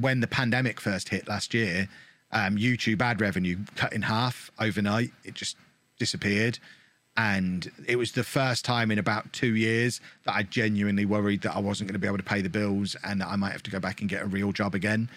when the pandemic first hit last year, um, YouTube ad revenue cut in half overnight. It just disappeared. And it was the first time in about two years that I genuinely worried that I wasn't going to be able to pay the bills and that I might have to go back and get a real job again.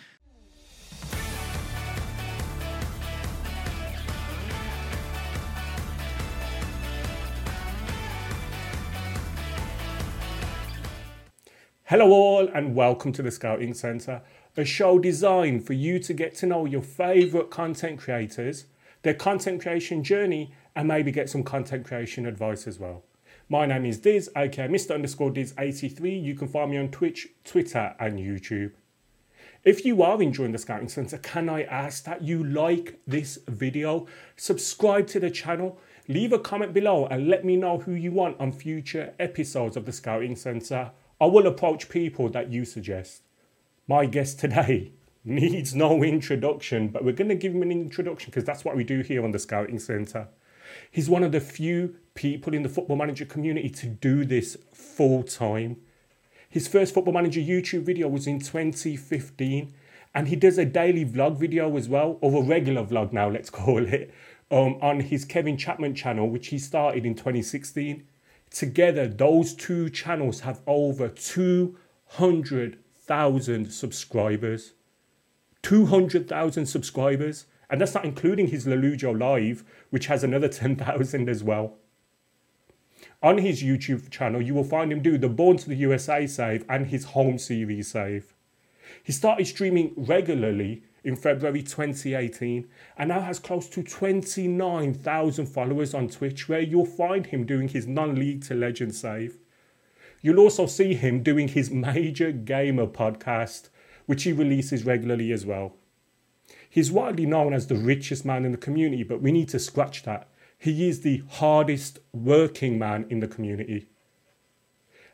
Hello, all, and welcome to the Scouting Centre, a show designed for you to get to know your favourite content creators, their content creation journey, and maybe get some content creation advice as well. My name is Diz, aka Mr. underscore Diz83. You can find me on Twitch, Twitter, and YouTube. If you are enjoying the Scouting Centre, can I ask that you like this video, subscribe to the channel, leave a comment below, and let me know who you want on future episodes of the Scouting Centre I will approach people that you suggest. My guest today needs no introduction, but we're going to give him an introduction because that's what we do here on the Scouting Centre. He's one of the few people in the football manager community to do this full time. His first football manager YouTube video was in 2015, and he does a daily vlog video as well, or a regular vlog now, let's call it, um, on his Kevin Chapman channel, which he started in 2016. Together, those two channels have over 200,000 subscribers. 200,000 subscribers. And that's not including his Lollujo Live, which has another 10,000 as well. On his YouTube channel, you will find him do the Born to the USA save and his home series save. He started streaming regularly in February 2018 and now has close to 29,000 followers on Twitch, where you'll find him doing his non league to legend save. You'll also see him doing his Major Gamer podcast, which he releases regularly as well. He's widely known as the richest man in the community, but we need to scratch that. He is the hardest working man in the community.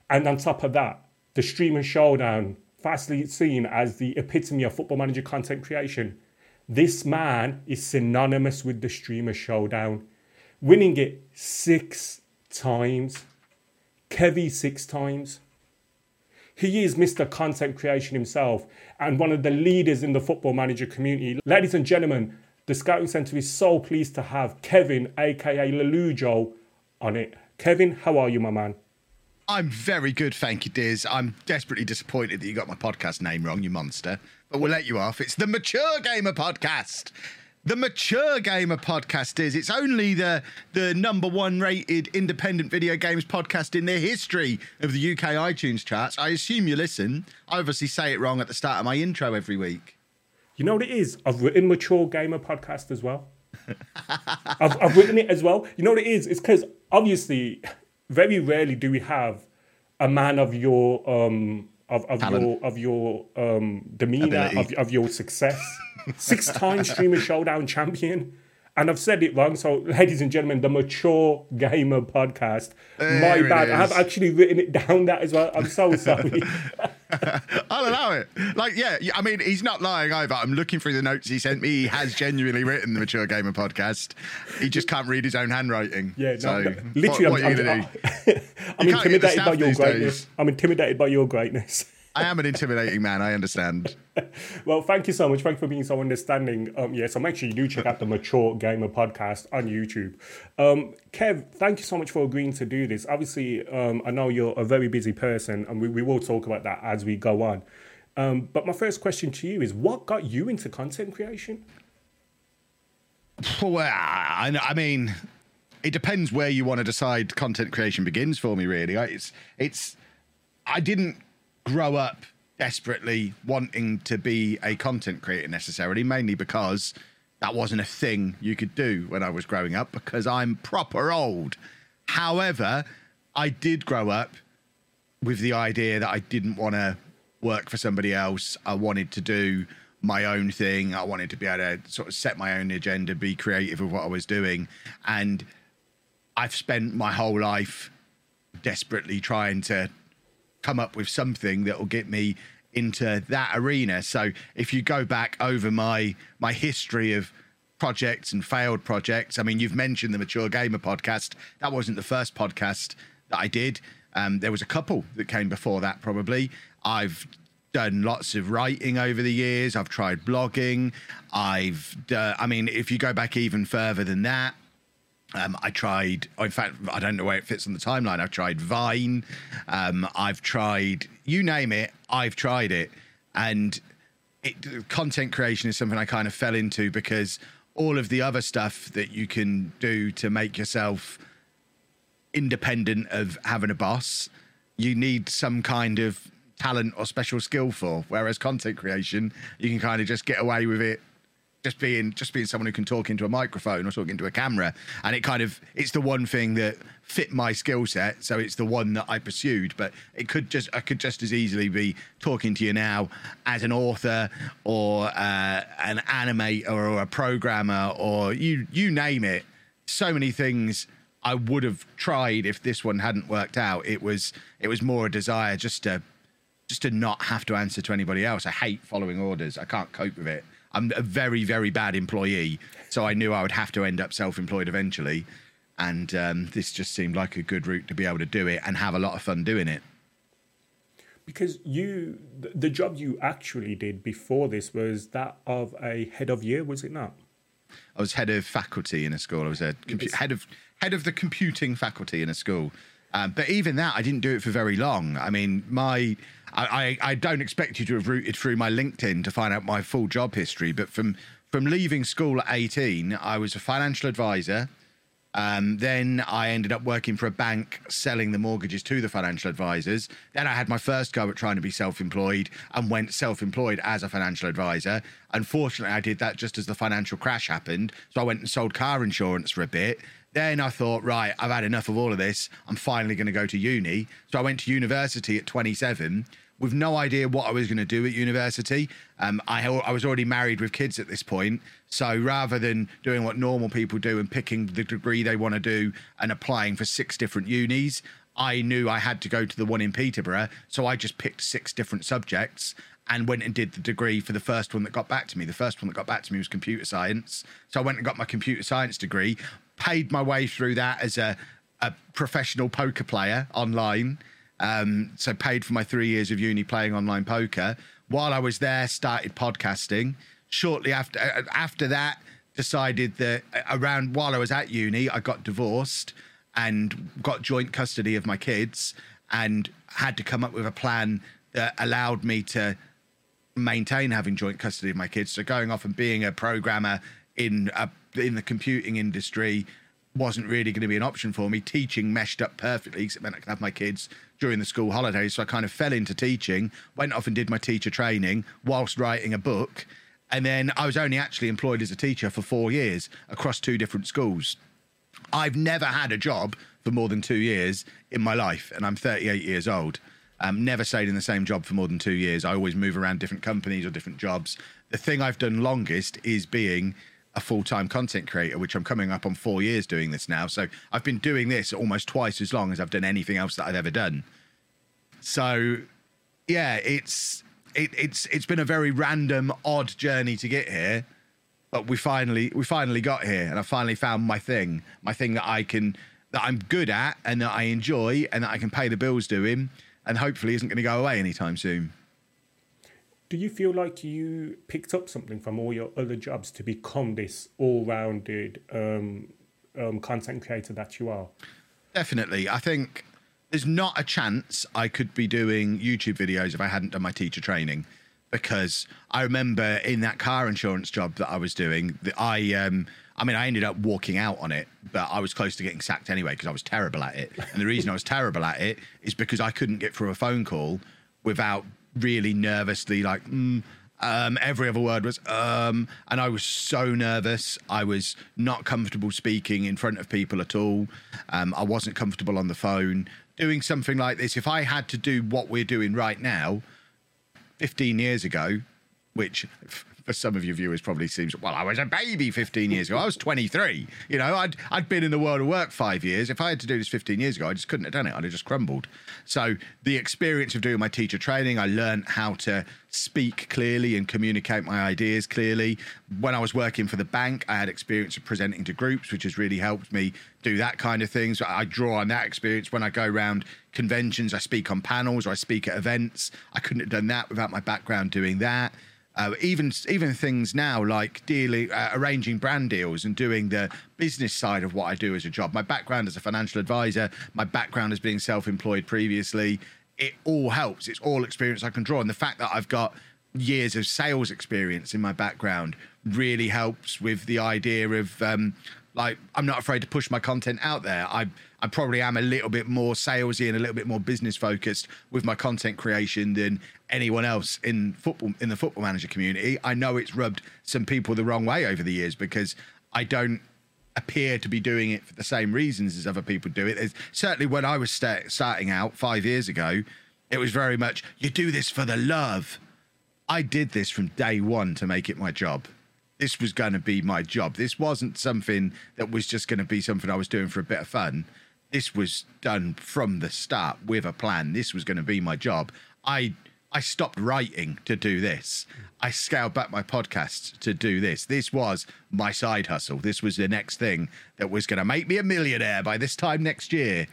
And on top of that, the Streamer Showdown fastly seen as the epitome of football manager content creation. This man is synonymous with the streamer showdown, winning it six times. Kevy six times. He is Mr. Content Creation himself and one of the leaders in the football manager community. Ladies and gentlemen, the Scouting Centre is so pleased to have Kevin, aka Lollujo, on it. Kevin, how are you, my man? I'm very good, thank you, Diz. I'm desperately disappointed that you got my podcast name wrong, you monster. But we'll let you off. It's the Mature Gamer Podcast. The Mature Gamer Podcast is. It's only the the number one rated independent video games podcast in the history of the UK iTunes charts. I assume you listen. I obviously say it wrong at the start of my intro every week. You know what it is? I've written Mature Gamer Podcast as well. I've, I've written it as well. You know what it is? It's because obviously very rarely do we have a man of your um of, of your of your um demeanor of, of your success six time streamer showdown champion and I've said it wrong. So, ladies and gentlemen, the Mature Gamer Podcast. There My bad. I have actually written it down that as well. I'm so sorry. I'll allow it. Like, yeah, I mean, he's not lying either. I'm looking through the notes he sent me. He has genuinely written the Mature Gamer Podcast. He just can't read his own handwriting. Yeah, so no, literally, what, what I'm, I'm, I'm intimidated by your greatness. Days. I'm intimidated by your greatness. I am an intimidating man. I understand. well, thank you so much. Thank you for being so understanding. Um, yeah, so make sure you do check out the Mature Gamer podcast on YouTube. Um, Kev, thank you so much for agreeing to do this. Obviously, um, I know you're a very busy person, and we, we will talk about that as we go on. Um, but my first question to you is what got you into content creation? Well, I, I mean, it depends where you want to decide content creation begins for me, really. It's, it's, I didn't grow up desperately wanting to be a content creator necessarily, mainly because that wasn't a thing you could do when I was growing up because I'm proper old. However, I did grow up with the idea that I didn't want to work for somebody else. I wanted to do my own thing. I wanted to be able to sort of set my own agenda, be creative with what I was doing. And I've spent my whole life desperately trying to come up with something that will get me into that arena. So if you go back over my my history of projects and failed projects, I mean, you've mentioned the Mature Gamer podcast. That wasn't the first podcast that I did. Um, there was a couple that came before that. Probably I've done lots of writing over the years. I've tried blogging. I've, uh, I mean, if you go back even further than that, um, I tried, oh, in fact, I don't know where it fits on the timeline. I've tried Vine. Um, I've tried, you name it, I've tried it. And it, content creation is something I kind of fell into because all of the other stuff that you can do to make yourself independent of having a boss, you need some kind of talent or special skill for. Whereas content creation, you can kind of just get away with it just being just being someone who can talk into a microphone or talk into a camera. And it kind of it's the one thing that fit my skill set so it's the one that i pursued. But it could just i could just as easily be talking to you now as an author or uh, an animator or a programmer or you you name it. So many things i would have tried if this one hadn't worked out. It was it was more a desire just to just to not have to answer to anybody else. I hate following orders. I can't cope with it I'm a very, very bad employee, so I knew I would have to end up self-employed eventually. And um, this just seemed like a good route to be able to do it and have a lot of fun doing it. Because you, the job you actually did before this was that of a head of year, was it not? I was head of faculty in a school. I was a compu- head of head of the computing faculty in a school. Um, but even that, I didn't do it for very long. I mean, my I, I, don't expect you to have rooted through my LinkedIn to find out my full job history, but from from leaving school at 18, I was a financial advisor. Um, then I ended up working for a bank selling the mortgages to the financial advisors. Then I had my first go at trying to be self employed and went self employed as a financial advisor. Unfortunately, I did that just as the financial crash happened. So I went and sold car insurance for a bit. Then I thought, right, I've had enough of all of this. I'm finally going to go to uni. So I went to university at 27 with no idea what I was going to do at university. Um, I, I was already married with kids at this point. So rather than doing what normal people do and picking the degree they want to do and applying for six different unis, I knew I had to go to the one in Peterborough. So I just picked six different subjects and went and did the degree for the first one that got back to me. The first one that got back to me was computer science. So I went and got my computer science degree, paid my way through that as a, a professional poker player online. Um, so paid for my three years of uni playing online poker. While I was there, started podcasting. Shortly after uh, after that, decided that uh, around while I was at uni, I got divorced and got joint custody of my kids, and had to come up with a plan that allowed me to maintain having joint custody of my kids. So going off and being a programmer in a, in the computing industry wasn't really going to be an option for me. Teaching meshed up perfectly because it meant I could have my kids during the school holidays. So I kind of fell into teaching, went off and did my teacher training whilst writing a book. And then I was only actually employed as a teacher for four years across two different schools. I've never had a job for more than two years in my life, and I'm 38 years old. Um, never stayed in the same job for more than two years. I always move around different companies or different jobs. The thing I've done longest is being a full time content creator, which I'm coming up on four years doing this now. So I've been doing this almost twice as long as I've done anything else that I've ever done. So yeah, it's it, it's it's been a very random, odd journey to get here, but we finally we finally got here, and I finally found my thing, my thing that I can that I'm good at and that I enjoy and that I can pay the bills doing, and hopefully isn't going to go away anytime soon do you feel like you picked up something from all your other jobs to become this all-rounded um, um, content creator that you are? Definitely. I think there's not a chance I could be doing YouTube videos if I hadn't done my teacher training. Because I remember in that car insurance job that I was doing, I, um, I mean, I ended up walking out on it, but I was close to getting sacked anyway because I was terrible at it. And the reason I was terrible at it is because I couldn't get through a phone call without really nervously, like, mm, um, every other word was um, and I was so nervous. I was not comfortable speaking in front of people at all. Um, I wasn't comfortable on the phone. Doing something like this, if I had to do what we're doing right now, 15 years ago, which for some of your viewers probably seems well i was a baby 15 years ago i was 23 you know i'd i'd been in the world of work five years if i had to do this 15 years ago i just couldn't have done it i'd have just crumbled so the experience of doing my teacher training i learned how to speak clearly and communicate my ideas clearly when i was working for the bank i had experience of presenting to groups which has really helped me do that kind of thing. So I draw on that experience when I go around conventions. I speak on panels or I speak at events. I couldn't have done that without my background doing that. Uh, even even things now like dealing, uh, arranging brand deals and doing the business side of what I do as a job. My background as a financial advisor, my background as being self-employed previously, it all helps. It's all experience I can draw, and the fact that I've got years of sales experience in my background really helps with the idea of um, like I'm not afraid to push my content out there. I I probably am a little bit more salesy and a little bit more business focused with my content creation than anyone else in football in the football manager community. I know it's rubbed some people the wrong way over the years because I don't appear to be doing it for the same reasons as other people do it. It's, certainly when I was start, starting out 5 years ago, it was very much you do this for the love. I did this from day 1 to make it my job this was going to be my job. This wasn't something that was just going to be something I was doing for a bit of fun. This was done from the start with a plan. This was going to be my job. I I stopped writing to do this. I scaled back my podcasts to do this. This was my side hustle. This was the next thing that was going to make me a millionaire by this time next year.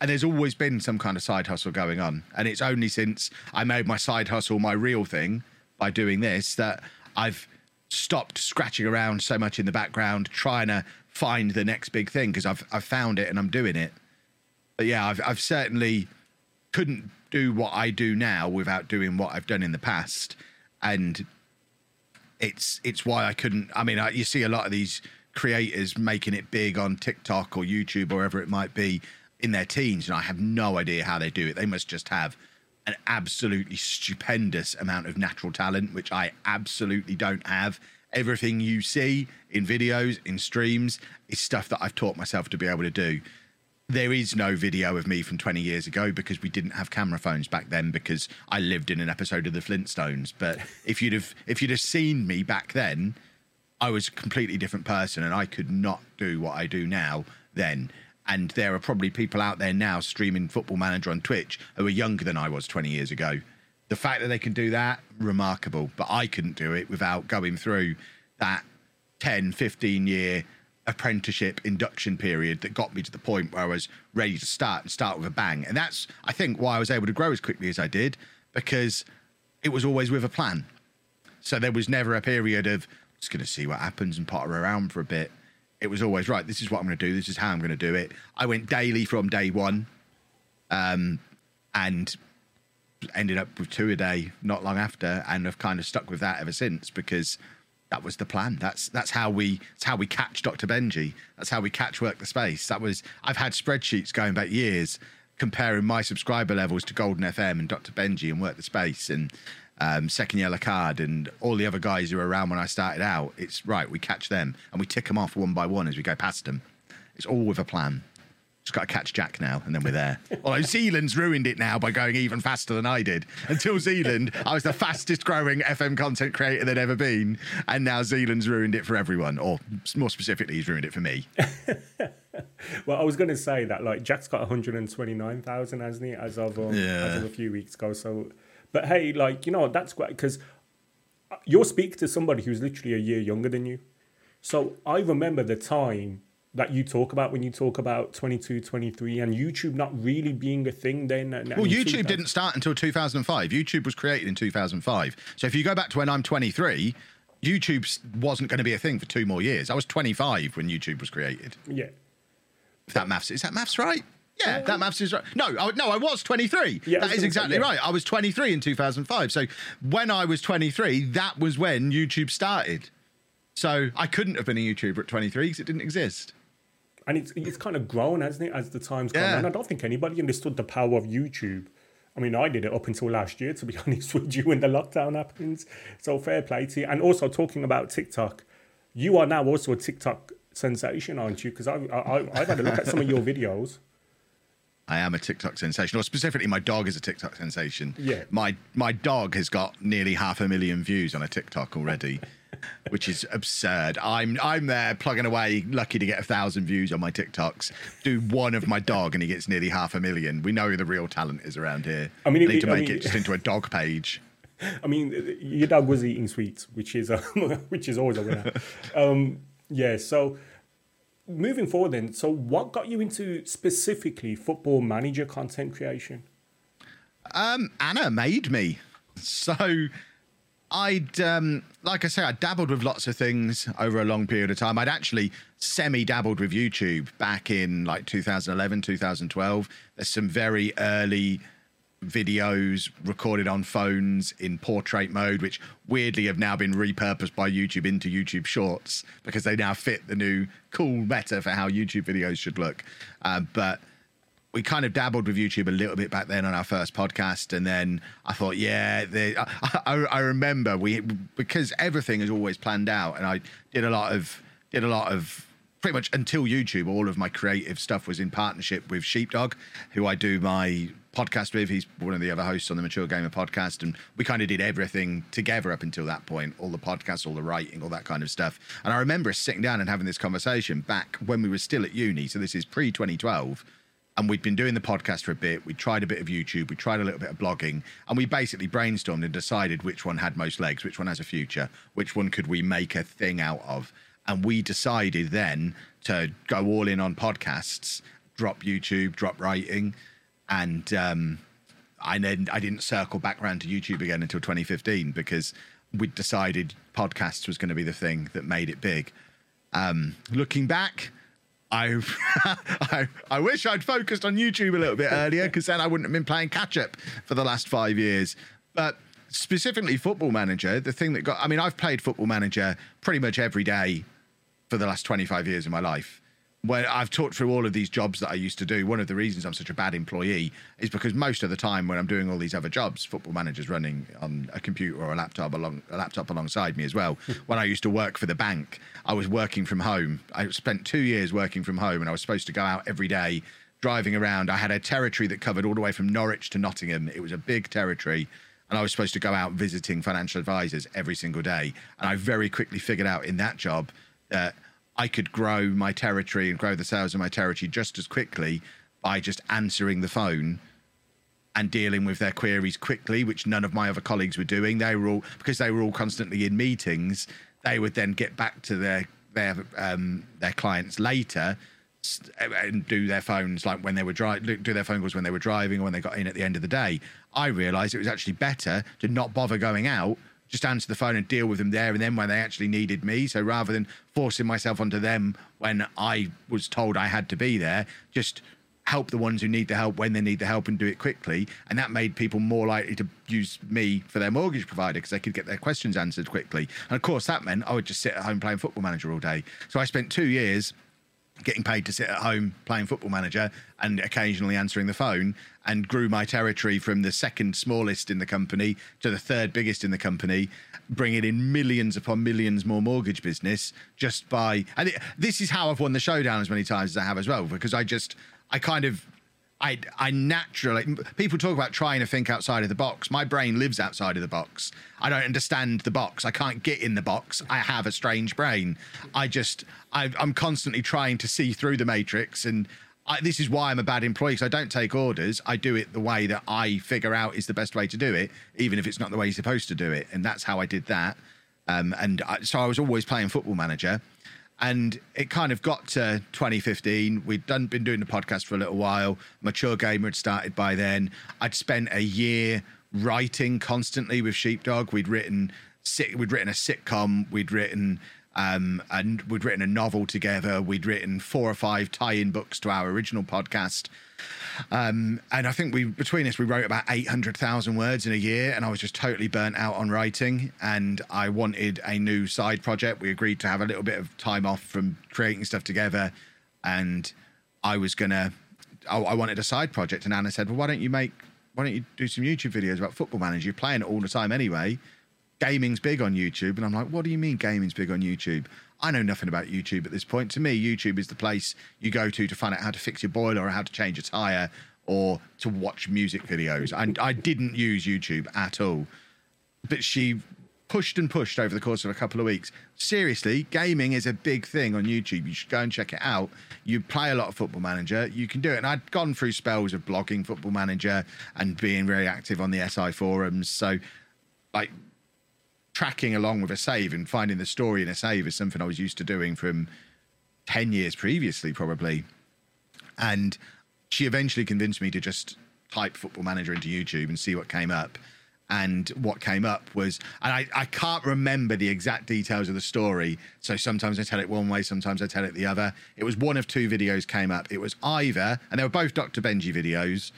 And there's always been some kind of side hustle going on. And it's only since I made my side hustle my real thing by doing this that I've stopped scratching around so much in the background trying to find the next big thing because I've I've found it and I'm doing it. But yeah, I've I've certainly couldn't do what I do now without doing what I've done in the past, and it's it's why I couldn't. I mean, I, you see a lot of these creators making it big on TikTok or YouTube or wherever it might be in their teens, and I have no idea how they do it. They must just have an absolutely stupendous amount of natural talent, which I absolutely don't have. Everything you see in videos, in streams, is stuff that I've taught myself to be able to do. There is no video of me from 20 years ago because we didn't have camera phones back then because I lived in an episode of the Flintstones. But if you'd have if you'd have seen me back then, I was a completely different person and I could not do what I do now then and there are probably people out there now streaming Football Manager on Twitch who are younger than I was 20 years ago. The fact that they can do that, remarkable. But I couldn't do it without going through that 10, 15 year apprenticeship induction period that got me to the point where I was ready to start and start with a bang. And that's, I think, why I was able to grow as quickly as I did because it was always with a plan. So there was never a period of just going to see what happens and potter around for a bit it was always right. This is what I'm going to do. This is how I'm going to do it. I went daily from day one, um, and ended up with two a day not long after, and have kind of stuck with that ever since because that was the plan. That's that's how we that's how we catch Dr. Benji. That's how we catch Work the Space. That was I've had spreadsheets going back years comparing my subscriber levels to Golden FM and Dr. Benji and Work the Space and um, second yellow card, and all the other guys who were around when I started out. It's right, we catch them and we tick them off one by one as we go past them. It's all with a plan. Just got to catch Jack now, and then we're there. Although Zealand's ruined it now by going even faster than I did. Until Zealand, I was the fastest growing FM content creator there'd ever been, and now Zealand's ruined it for everyone, or more specifically, he's ruined it for me. well, I was going to say that like Jack's got 129,000, hasn't he, as of um, yeah. as of a few weeks ago. So but hey, like, you know, that's great because you're speaking to somebody who's literally a year younger than you. So I remember the time that you talk about when you talk about 22, 23 and YouTube not really being a thing then. well, YouTube didn't start until 2005. YouTube was created in 2005. So if you go back to when I'm 23, YouTube wasn't going to be a thing for two more years. I was 25 when YouTube was created. Yeah. If that maths is that maths right? Yeah, that maths is right. No, I, no, I was 23. Yeah, that is exactly say, yeah. right. I was 23 in 2005. So when I was 23, that was when YouTube started. So I couldn't have been a YouTuber at 23 because it didn't exist. And it's it's kind of grown, hasn't it, as the times gone yeah. on? I don't think anybody understood the power of YouTube. I mean, I did it up until last year, to be honest with you, when the lockdown happens. So fair play to you. And also talking about TikTok, you are now also a TikTok sensation, aren't you? Because I, I, I've had a look at some of your videos. I am a TikTok sensation, or specifically, my dog is a TikTok sensation. Yeah. My my dog has got nearly half a million views on a TikTok already, which is absurd. I'm I'm there plugging away, lucky to get a thousand views on my TikToks. Do one of my dog, and he gets nearly half a million. We know who the real talent is around here. I mean, I need it, to make I mean, it just into a dog page. I mean, your dog was eating sweets, which is a, which is always a winner. Um, yeah, so moving forward, then, so what got you into specifically football manager content creation? Um, Anna made me. So I'd, um, like I say, I dabbled with lots of things over a long period of time. I'd actually semi dabbled with YouTube back in like 2011, 2012. There's some very early videos recorded on phones in portrait mode, which weirdly have now been repurposed by YouTube into YouTube Shorts because they now fit the new cool meta for how YouTube videos should look. Uh, but we kind of dabbled with YouTube a little bit back then on our first podcast, and then I thought, yeah, they, I, I, I remember we because everything is always planned out, and I did a lot of did a lot of pretty much until YouTube, all of my creative stuff was in partnership with Sheepdog, who I do my podcast with. He's one of the other hosts on the Mature Gamer podcast, and we kind of did everything together up until that point all the podcasts, all the writing, all that kind of stuff. And I remember us sitting down and having this conversation back when we were still at uni. So this is pre 2012 and we'd been doing the podcast for a bit. We tried a bit of YouTube, we tried a little bit of blogging, and we basically brainstormed and decided which one had most legs, which one has a future, which one could we make a thing out of. And we decided then to go all in on podcasts, drop YouTube, drop writing, and um, I then I didn't circle back around to YouTube again until 2015 because we decided podcasts was going to be the thing that made it big. Um, looking back, I, I, I wish I'd focused on YouTube a little bit earlier because then I wouldn't have been playing catch up for the last five years. But specifically, Football Manager, the thing that got I mean, I've played Football Manager pretty much every day for the last 25 years of my life when I've talked through all of these jobs that I used to do, one of the reasons I'm such a bad employee is because most of the time when I'm doing all these other jobs, football managers running on a computer or a laptop along a laptop alongside me as well. when I used to work for the bank, I was working from home. I spent two years working from home, and I was supposed to go out every day driving around. I had a territory that covered all the way from Norwich to Nottingham. It was a big territory. And I was supposed to go out visiting financial advisors every single day. And I very quickly figured out in that job that I could grow my territory and grow the sales of my territory just as quickly by just answering the phone and dealing with their queries quickly, which none of my other colleagues were doing. They were all because they were all constantly in meetings. They would then get back to their their um, their clients later and do their phones like when they were driving, do their phone calls when they were driving or when they got in at the end of the day. I realised it was actually better to not bother going out just answer the phone and deal with them there and then when they actually needed me. So rather than forcing myself onto them when I was told I had to be there, just help the ones who need the help when they need the help and do it quickly. And that made people more likely to use me for their mortgage provider because they could get their questions answered quickly. And of course, that meant I would just sit at home playing football manager all day. So I spent two years getting paid to sit at home playing football manager and occasionally answering the phone and grew my territory from the second smallest in the company to the third biggest in the company bringing in millions upon millions more mortgage business just by and it, this is how I've won the showdown as many times as I have as well because I just I kind of I, I naturally people talk about trying to think outside of the box. My brain lives outside of the box. I don't understand the box. I can't get in the box. I have a strange brain. I just I, am constantly trying to see through the matrix, and I, this is why I'm a bad employee. Because I don't take orders. I do it the way that I figure out is the best way to do it, even if it's not the way you're supposed to do it. And that's how I did that. Um, and I, so I was always playing Football Manager and it kind of got to 2015. We'd done been doing the podcast for a little while. Mature Gamer had started by then. I'd spent a year writing constantly with Sheepdog. We'd written we'd written a sitcom. We'd written um, and we'd written a novel together. We'd written four or five tie-in books to our original podcast. Um, and I think we between us we wrote about eight hundred thousand words in a year, and I was just totally burnt out on writing. And I wanted a new side project. We agreed to have a little bit of time off from creating stuff together, and I was gonna. I, I wanted a side project, and Anna said, "Well, why don't you make? Why don't you do some YouTube videos about Football Manager? You're playing it all the time anyway." Gaming's big on YouTube, and I'm like, what do you mean gaming's big on YouTube? I know nothing about YouTube at this point. To me, YouTube is the place you go to to find out how to fix your boiler or how to change a tire or to watch music videos. And I didn't use YouTube at all. But she pushed and pushed over the course of a couple of weeks. Seriously, gaming is a big thing on YouTube. You should go and check it out. You play a lot of Football Manager, you can do it. And I'd gone through spells of blogging Football Manager and being very active on the SI forums. So, like, tracking along with a save and finding the story in a save is something I was used to doing from 10 years previously, probably. And she eventually convinced me to just type football manager into YouTube and see what came up. And what came up was, and I, I can't remember the exact details of the story. So sometimes I tell it one way, sometimes I tell it the other. It was one of two videos came up. It was either, and they were both Dr. Benji videos.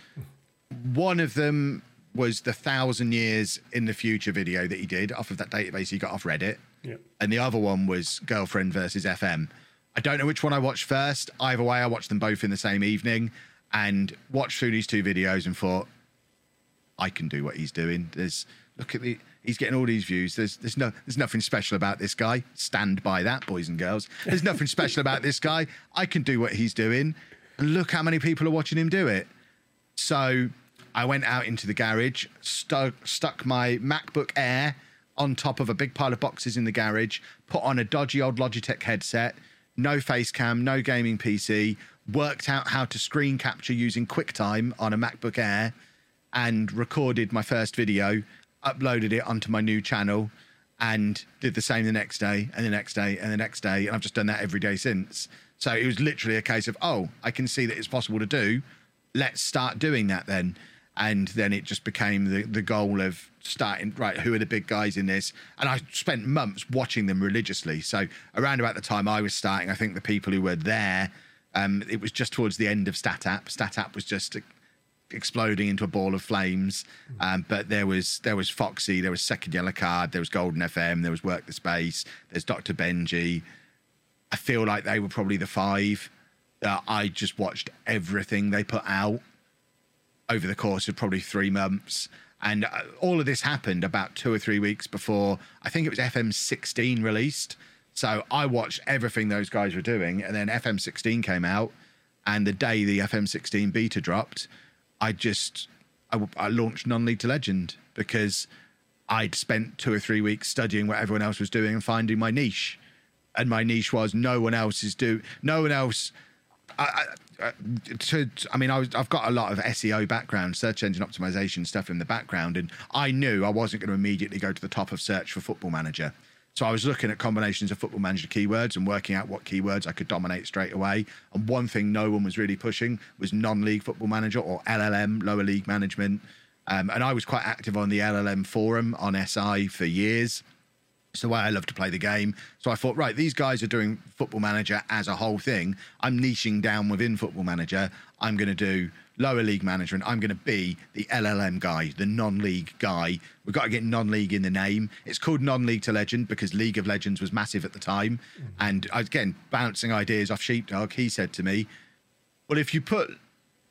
One of them was the thousand years in the future video that he did off of that database he got off Reddit. Yeah. And the other one was Girlfriend versus FM. I don't know which one I watched first. Either way, I watched them both in the same evening and watched through these two videos and thought, I can do what he's doing. There's look at the he's getting all these views. There's there's no there's nothing special about this guy. Stand by that, boys and girls. There's nothing special about this guy. I can do what he's doing. And look how many people are watching him do it. So I went out into the garage, stuck my MacBook Air on top of a big pile of boxes in the garage, put on a dodgy old Logitech headset, no face cam, no gaming PC, worked out how to screen capture using QuickTime on a MacBook Air, and recorded my first video, uploaded it onto my new channel, and did the same the next day, and the next day, and the next day. And I've just done that every day since. So it was literally a case of, oh, I can see that it's possible to do. Let's start doing that then. And then it just became the, the goal of starting, right, who are the big guys in this? And I spent months watching them religiously. So around about the time I was starting, I think the people who were there, um, it was just towards the end of StatApp. StatApp was just exploding into a ball of flames. Um, but there was there was Foxy, there was Second Yellow Card, there was Golden FM, there was Work the Space, there's Dr. Benji. I feel like they were probably the five. Uh, I just watched everything they put out over the course of probably three months. And uh, all of this happened about two or three weeks before I think it was FM 16 released. So I watched everything those guys were doing. And then FM 16 came out. And the day the FM 16 beta dropped, I just I, I launched non league to legend because I'd spent two or three weeks studying what everyone else was doing and finding my niche. And my niche was no one else is do no one else. I, I, to, I mean, I was, I've got a lot of SEO background, search engine optimization stuff in the background, and I knew I wasn't going to immediately go to the top of search for Football Manager. So I was looking at combinations of Football Manager keywords and working out what keywords I could dominate straight away. And one thing no one was really pushing was non-league Football Manager or LLM, lower league management. Um, and I was quite active on the LLM forum on SI for years. It's the way I love to play the game. So I thought, right, these guys are doing Football Manager as a whole thing. I'm niching down within Football Manager. I'm going to do lower league management. I'm going to be the LLM guy, the non league guy. We've got to get non league in the name. It's called non league to legend because League of Legends was massive at the time. Mm-hmm. And again, bouncing ideas off Sheepdog, he said to me, well, if you put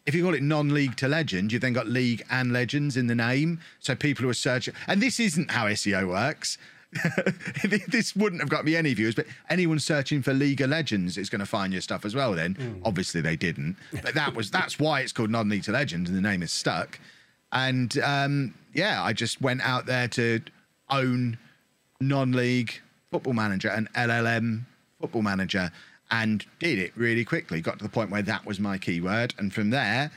if you call it non-league to legend, you've then got league and legends in the name. So people who are searching, and this isn't how SEO works. this wouldn't have got me any views, but anyone searching for League of Legends is going to find your stuff as well. Then, mm. obviously, they didn't, but that was that's why it's called Non-League to Legend, and the name is stuck. And um, yeah, I just went out there to own non-league football manager and LLM football manager, and did it really quickly. Got to the point where that was my keyword, and from there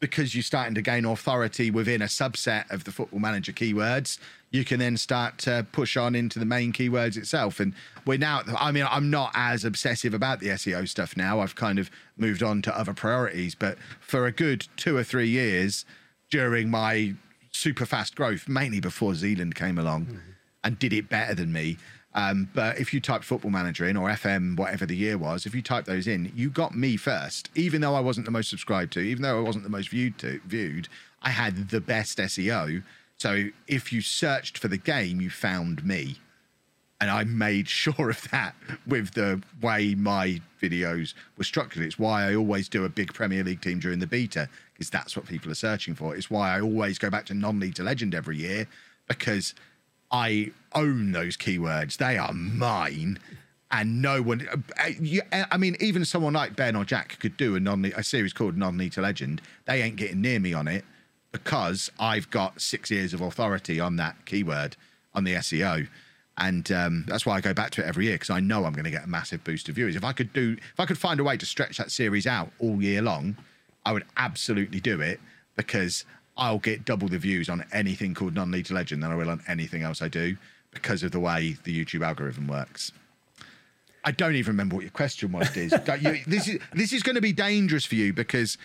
because you're starting to gain authority within a subset of the football manager keywords, you can then start to push on into the main keywords itself. And we're now, I mean, I'm not as obsessive about the SEO stuff now. I've kind of moved on to other priorities. But for a good two or three years during my super fast growth, mainly before Zealand came along mm-hmm. and did it better than me, um, but if you typed Football Manager in or FM, whatever the year was, if you typed those in, you got me first. Even though I wasn't the most subscribed to, even though I wasn't the most viewed to, viewed, I had the best SEO. So if you searched for the game, you found me. And I made sure of that with the way my videos were structured. It's why I always do a big Premier League team during the beta, because that's what people are searching for. It's why I always go back to non league to legend every year, because I own those keywords. They are mine. And no one, I mean, even someone like Ben or Jack could do a non a series called Non to Legend. They ain't getting near me on it because I've got six years of authority on that keyword on the SEO. And um, that's why I go back to it every year because I know I'm going to get a massive boost of viewers. If I could do, if I could find a way to stretch that series out all year long, I would absolutely do it because I'll get double the views on anything called non league to legend than I will on anything else I do because of the way the YouTube algorithm works. I don't even remember what your question was, Diz. You- this is this is going to be dangerous for you because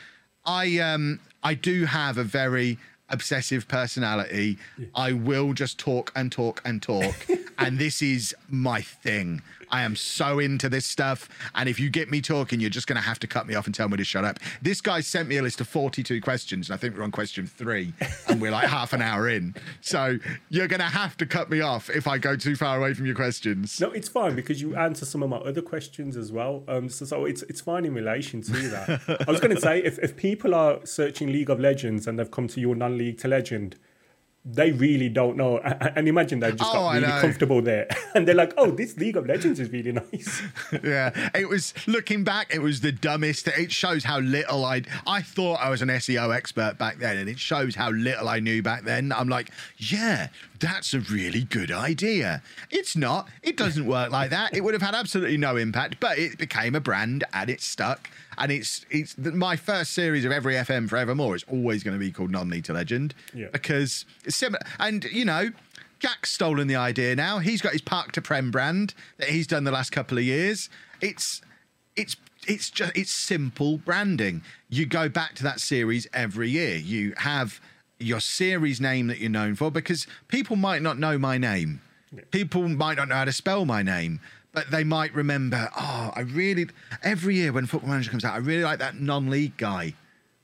I um I do have a very obsessive personality. I will just talk and talk and talk, and this is my thing. I am so into this stuff, and if you get me talking, you're just going to have to cut me off and tell me to shut up. This guy sent me a list of 42 questions, and I think we're on question three, and we're like half an hour in. So you're going to have to cut me off if I go too far away from your questions. No, it's fine because you answer some of my other questions as well. Um, so, so it's it's fine in relation to that. I was going to say if, if people are searching League of Legends and they've come to your non-league to legend, they really don't know. And imagine they've just Oh, got really comfortable there, and they're like, "Oh, this League of Legends is really nice." yeah, it was looking back. It was the dumbest. It shows how little I. I thought I was an SEO expert back then, and it shows how little I knew back then. I'm like, yeah, that's a really good idea. It's not. It doesn't work like that. It would have had absolutely no impact, but it became a brand and it stuck. And it's it's the, my first series of every FM forevermore. It's always going to be called Non-League to Legend Yeah. because it's similar. And you know, Jack's stolen the idea now. He's got his Park to Prem brand that he's done the last couple of years. It's it's it's just it's simple branding. You go back to that series every year. You have your series name that you're known for because people might not know my name. People might not know how to spell my name, but they might remember, oh, I really every year when Football Manager comes out, I really like that non-league guy.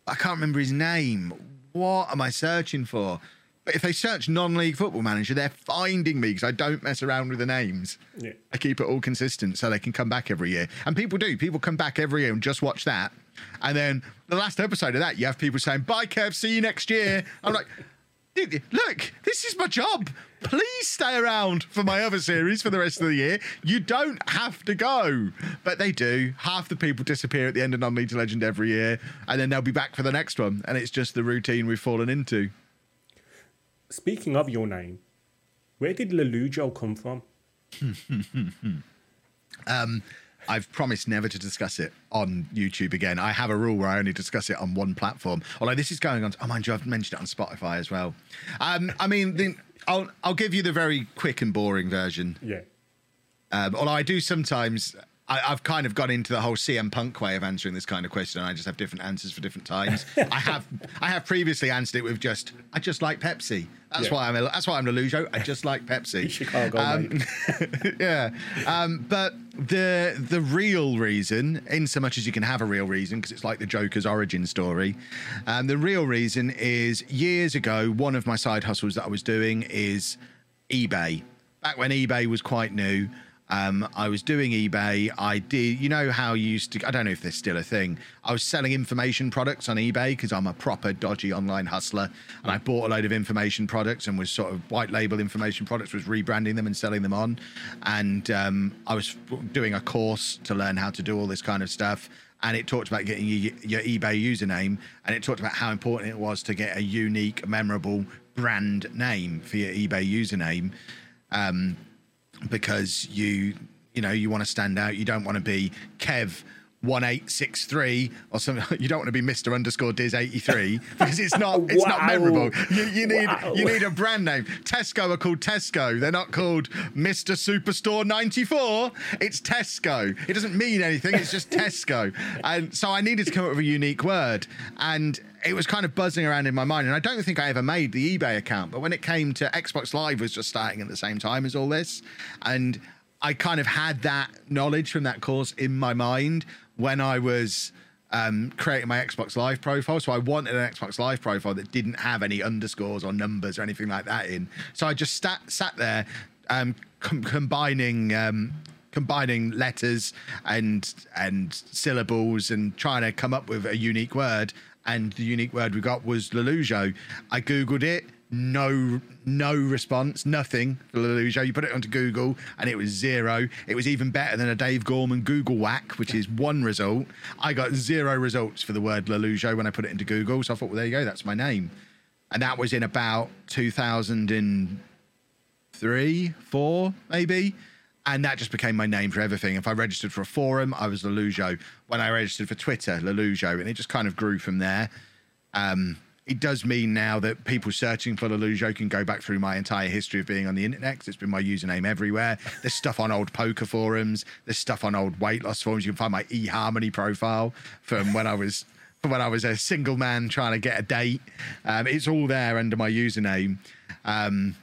I can't remember his name. What am I searching for? But if they search non-league football manager, they're finding me because I don't mess around with the names. Yeah. I keep it all consistent so they can come back every year. And people do. People come back every year and just watch that. And then the last episode of that, you have people saying, "Bye, Kev. See you next year." I'm like, look, this is my job. Please stay around for my other series for the rest of the year. You don't have to go, but they do. Half the people disappear at the end of non-league legend every year, and then they'll be back for the next one. And it's just the routine we've fallen into. Speaking of your name, where did Lollujo come from? I've promised never to discuss it on YouTube again. I have a rule where I only discuss it on one platform. Although this is going on. Oh, mind you, I've mentioned it on Spotify as well. Um, I mean, the, I'll I'll give you the very quick and boring version. Yeah. Um, although I do sometimes. I, I've kind of gone into the whole CM Punk way of answering this kind of question, and I just have different answers for different times. I have I have previously answered it with just I just like Pepsi. That's Yeah. why I'm a, that's why I'm Lollujo. I just like Pepsi. Chicago, Um, yeah, um, but the the real reason, in so much as you can have a real reason, because it's like the Joker's origin story, um, the real reason is years ago, one of my side hustles that I was doing is eBay. Back when eBay was quite new, um, I was doing eBay. I did, you know how you used to, I don't know if there's still a thing. I was selling information products on eBay because I'm a proper dodgy online hustler. And I bought a load of information products and was sort of white label information products, was rebranding them and selling them on. And um, I was doing a course to learn how to do all this kind of stuff. And it talked about getting your, eBay username. And it talked about how important it was to get a unique, memorable brand name for your eBay username um, because you you know you want to stand out. You don't want to be Kev. 1863 or something. You don't want to be Mr underscore Diz 83 because it's not it's not memorable. You, you need Wow. you need a brand name. Tesco are called Tesco. They're not called Mr Superstore 94 it's Tesco. It doesn't mean anything. It's just Tesco. And so I needed to come up with a unique word. And it was kind of buzzing around in my mind. And I don't think I ever made the eBay account. But when it came to Xbox Live was just starting at the same time as all this. And I kind of had that knowledge from that course in my mind when I was um, creating my Xbox Live profile. So I wanted an Xbox Live profile that didn't have any underscores or numbers or anything like that in. So I just sat sat there um, com- combining. Um, combining letters and and syllables and trying to come up with a unique word and the unique word we got was Lollujo. I googled it, no no response, nothing for Lollujo. You put it onto Google and it was zero. It was even better than a Dave Gorman Google whack, which is one result. I got zero results for the word Lollujo when I put it into Google. So I thought, well, there you go, that's my name. And that was in about 2003, four, maybe. And that just became my name for everything. If I registered for a forum, I was Lollujo. When I registered for Twitter, Lollujo. And it just kind of grew from there. Um, it does mean now that people searching for Lollujo can go back through my entire history of being on the internet because it's been my username everywhere. There's stuff on old poker forums. There's stuff on old weight loss forums. You can find my eHarmony profile from when I was from when I was a single man trying to get a date. Um, it's all there under my username. Um,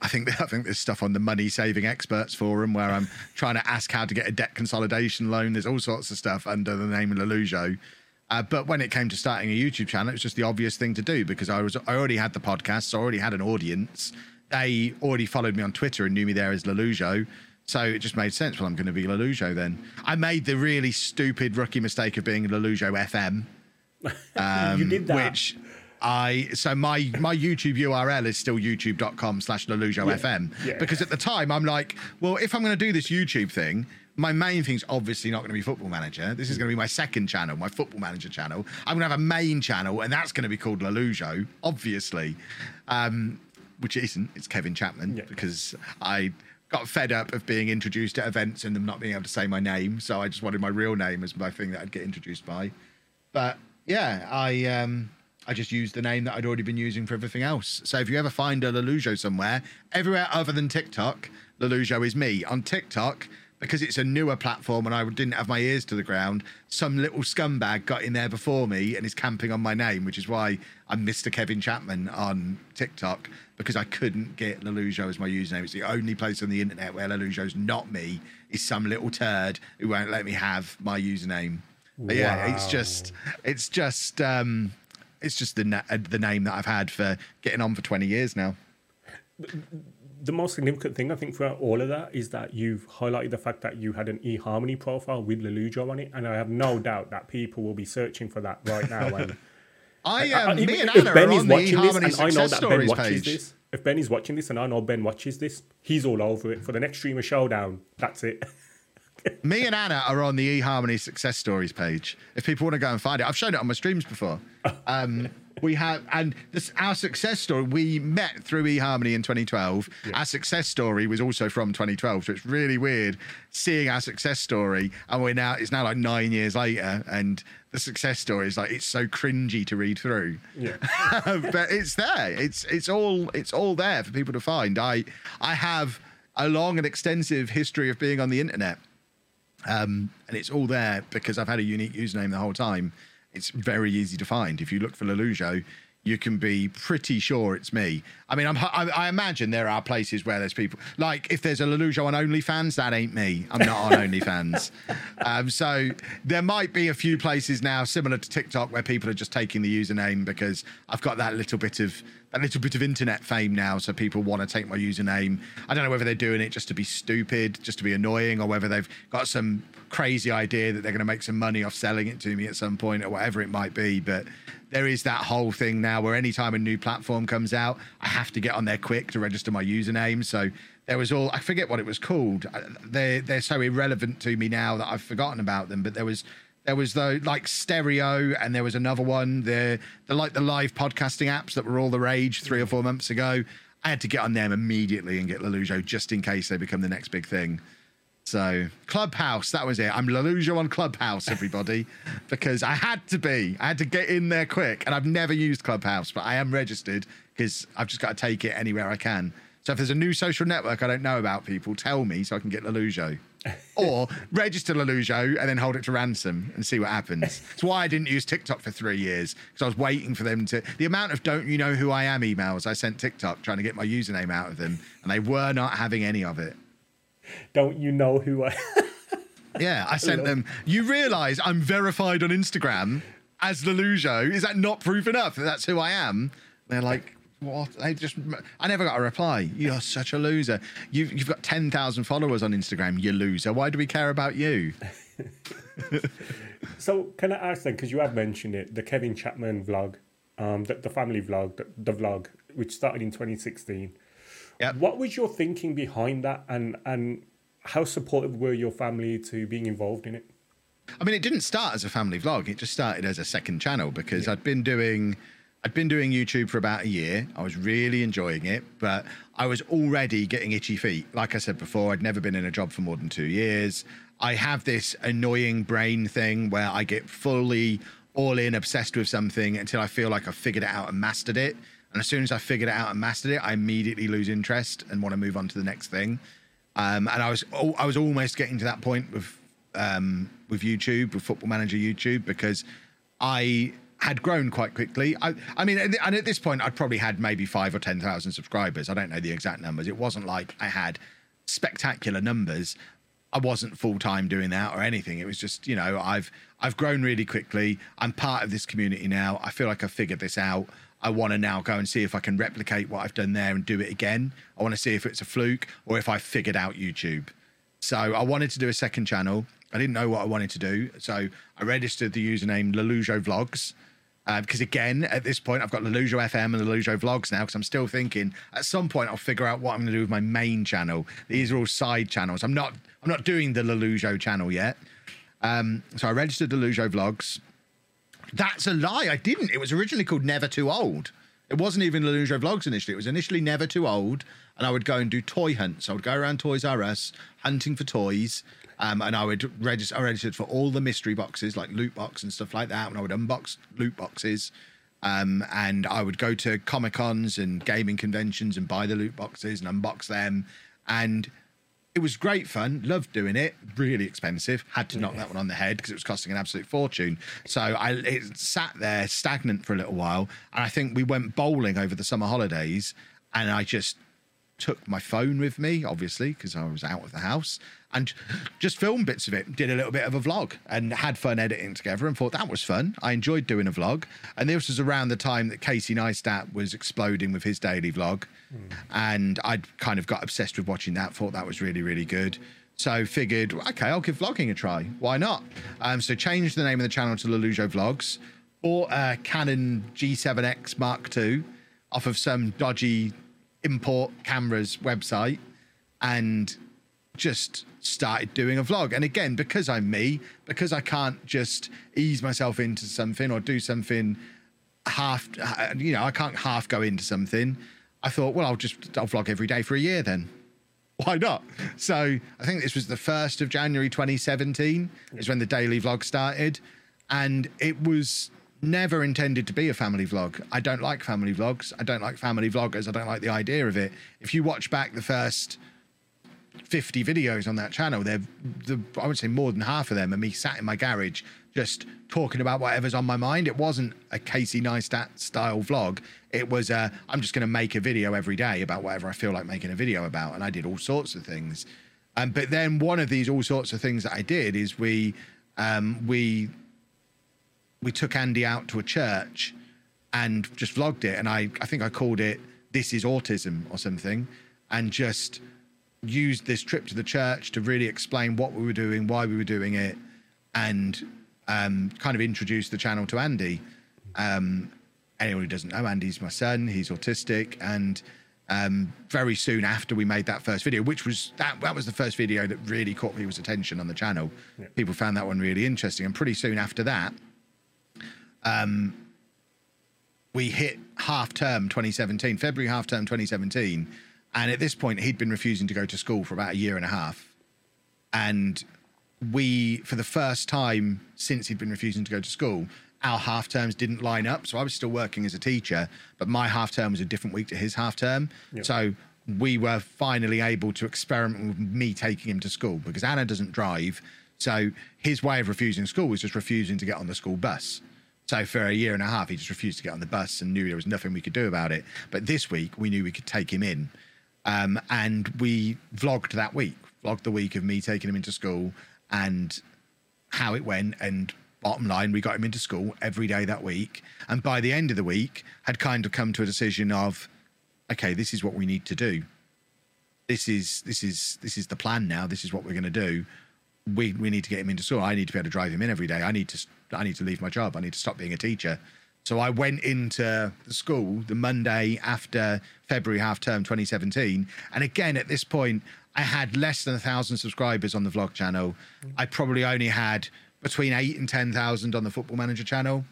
I think I think there's stuff on the money saving experts forum where I'm trying to ask how to get a debt consolidation loan. There's all sorts of stuff under the name of Lollujo. Uh, but when it came to starting a YouTube channel, it was just the obvious thing to do because I was I already had the podcast, I already had an audience. They already followed me on Twitter and knew me there as Lollujo. So it just made sense. Well, I'm going to be Lollujo then. I made the really stupid rookie mistake of being Lollujo FM. Um, You did that. Which I so my my YouTube URL is still youtube.com slash Lollujo FM. yeah. Because at the time I'm like, well, if I'm going to do this YouTube thing, my main thing's obviously not going to be Football Manager. This is going to be my second channel, my Football Manager channel. I'm going to have a main channel, and that's going to be called Lollujo, obviously. Um, which it isn't. It's Kevin Chapman Yeah. because I got fed up of being introduced at events and them not being able to say my name. So I just wanted my real name as my thing that I'd get introduced by. But yeah, I um, I just used the name that I'd already been using for everything else. So if you ever find a Lollujo somewhere, everywhere other than TikTok, Lollujo is me. On TikTok, because it's a newer platform and I didn't have my ears to the ground, some little scumbag got in there before me and is camping on my name, which is why I'm Mr. Kevin Chapman on TikTok because I couldn't get Lollujo as my username. It's the only place on the internet where Lollujo's not me, is some little turd who won't let me have my username. But yeah, it's just it's just um it's just the na- uh, the name that I've had for getting on for 20 years now. The most significant thing I think for all of that is that you've highlighted the fact that you had an eHarmony profile with Lollujo on it, and I have no doubt that people will be searching for that right now. And I um, me and Anna are Ben is on the watching this, eHarmony and I know success that Ben stories watches page. this, if Ben is watching this, and I know Ben watches this, he's all over it for the next streamer showdown. That's it. Me and Anna are on the eHarmony success stories page. If people want to go and find it, I've shown it on my streams before. Um, we have, and this our success story. We met through eHarmony in 2012. Our success story was also from 2012, so it's really weird seeing our success story, and we're now it's now like nine years later, and the success story is like it's so cringy to read through. Yeah. but it's there. It's it's all it's all there for people to find. I I have a long and extensive history of being on the internet. Um, and it's all there because I've had a unique username the whole time. It's very easy to find. If you look for Lollujo, you can be pretty sure it's me. I mean, I'm, I, I imagine there are places where there's people like if there's a Lollujo on OnlyFans, that ain't me. I'm not on OnlyFans. Um, so there might be a few places now similar to TikTok where people are just taking the username because I've got that little bit of that little bit of internet fame now. So people want to take my username. I don't know whether they're doing it just to be stupid, just to be annoying, or whether they've got some crazy idea that they're going to make some money off selling it to me at some point or whatever it might be. But there is that whole thing now where anytime a new platform comes out, I have to get on there quick to register my username. So there was all I forget what it was called. Uh, They're they're so irrelevant to me now that I've forgotten about them. But there was there was the like stereo, and there was another one. The the like the live podcasting apps that were all the rage three or four months ago. I had to get on them immediately and get Lollujo just in case they become the next big thing. So Clubhouse, that was it. I'm Lollujo on Clubhouse, everybody, because I had to be. I had to get in there quick, and I've never used Clubhouse, but I am registered because I've just got to take it anywhere I can. So if there's a new social network I don't know about, people tell me so I can get Lollujo, or register Lollujo and then hold it to ransom and see what happens. That's why I didn't use TikTok for three years because I was waiting for them to. The amount of "Don't you know who I am" emails I sent TikTok trying to get my username out of them, and they were not having any of it. Don't you know who I? Yeah, I sent them. You realise I'm verified on Instagram as Lollujo. Is that not proof enough that that's who I am? They're like, what? They just. I never got a reply. You're such a loser. You've you've got ten thousand followers on Instagram. You loser. Why do we care about you? So can I ask then, because you have mentioned it, the Kevin Chapman vlog, um, the, the family vlog, the, the vlog, which started in 2016. Yep. What was your thinking behind that, and and how supportive were your family to being involved in it? I mean, it didn't start as a family vlog. It just started as a second channel because I'd been doing, I'd been doing YouTube for about a year. I was really enjoying it, but I was already getting itchy feet. Like I said before, I'd never been in a job for more than two years. I have this annoying brain thing where I get fully all in, obsessed with something until I feel like I've figured it out and mastered it. And as soon as I figured it out and mastered it, I immediately lose interest and want to move on to the next thing. Um, and I was I was almost getting to that point with um, with YouTube, with Football Manager YouTube, because I had grown quite quickly. I, I mean, and at this point, I'd probably had maybe five or ten thousand subscribers. I don't know the exact numbers. It wasn't like I had spectacular numbers. I wasn't full time doing that or anything. It was just, you know, I've I've grown really quickly. I'm part of this community now. I feel like I've figured this out. I want to now go and see if I can replicate what I've done there and do it again. I want to see if it's a fluke or if I figured out YouTube. So I wanted to do a second channel. I didn't know what I wanted to do, so I registered the username Lollujo Vlogs. Uh, because again, at this point, I've got Lollujo FM and Lollujo Vlogs now. Because I'm still thinking at some point I'll figure out what I'm going to do with my main channel. These are all side channels. I'm not I'm not doing the Lollujo channel yet. Um, so I registered Lollujo Vlogs. That's a lie. I didn't. It was originally called Never Too Old. It wasn't even Lollujo Vlogs initially. It was initially Never Too Old, and I would go and do toy hunts. I would go around Toys R Us hunting for toys, um, and I would register. I registered for all the mystery boxes, like loot box and stuff like that. And I would unbox loot boxes, um, and I would go to comic cons and gaming conventions and buy the loot boxes and unbox them. And it was great fun. Loved doing it. Really expensive. Had to knock that one on the head because it was costing an absolute fortune. So I it sat there stagnant for a little while, and I think we went bowling over the summer holidays, and I just took my phone with me, obviously, because I was out of the house, and just filmed bits of it. Did a little bit of a vlog and had fun editing together and thought that was fun. I enjoyed doing a vlog. And this was around the time that Casey Neistat was exploding with his daily vlog. Mm. And I'd kind of got obsessed with watching that, thought that was really, really good. So figured, okay, I'll give vlogging a try. Why not? Um, so changed the name of the channel to Lollujo Vlogs. Bought a Canon G7X Mark II off of some dodgy import cameras website and just started doing a vlog. And again, because I'm me, because I can't just ease myself into something or do something half, uh, you know, I can't half go into something. I thought, well, I'll just I'll vlog every day for a year then. Why not? So I think this was the first of January 2017 is when the daily vlog started, and it was never intended to be a family vlog. I don't like family vlogs. I don't like family vloggers. I don't like the idea of it. If you watch back the first 50 videos on that channel. They're, the, I would say more than half of them are me sat in my garage just talking about whatever's on my mind. It wasn't a Casey Neistat style vlog. It was i I'm just going to make a video every day about whatever I feel like making a video about. And I did all sorts of things. Um, but then one of these all sorts of things that I did is we um, we we took Andy out to a church and just vlogged it. And I, I think I called it This is Autism or something. And just used this trip to the church to really explain what we were doing, why we were doing it, and um, kind of introduce the channel to Andy. Um, anyone who doesn't know, Andy's my son. He's autistic, and um, very soon after we made that first video, which was that that was the first video that really caught people's attention on the channel. Yeah. People found that one really interesting, and pretty soon after that, um, we hit half term 2017, February half term 2017 and at this point, he'd been refusing to go to school for about a year and a half. And we, for the first time since he'd been refusing to go to school, our half terms didn't line up. So I was still working as a teacher, but my half term was a different week to his half term. Yep. So we were finally able to experiment with me taking him to school because Anna doesn't drive. So his way of refusing school was just refusing to get on the school bus. So for a year and a half, he just refused to get on the bus and knew there was nothing we could do about it. But this week, we knew we could take him in. Um, and we vlogged that week, vlogged the week of me taking him into school and how it went. And bottom line, we got him into school every day that week. And by the end of the week, had kind of come to a decision of, okay, this is what we need to do. This is this is this is the plan now. This is what we're going to do. We we need to get him into school. I need to be able to drive him in every day. I need to I need to leave my job. I need to stop being a teacher so I went into the school the Monday after February half term 2017. And again, at this point, I had less than a thousand subscribers on the vlog channel. I probably only had between eight and 10,000 on the Football Manager channel.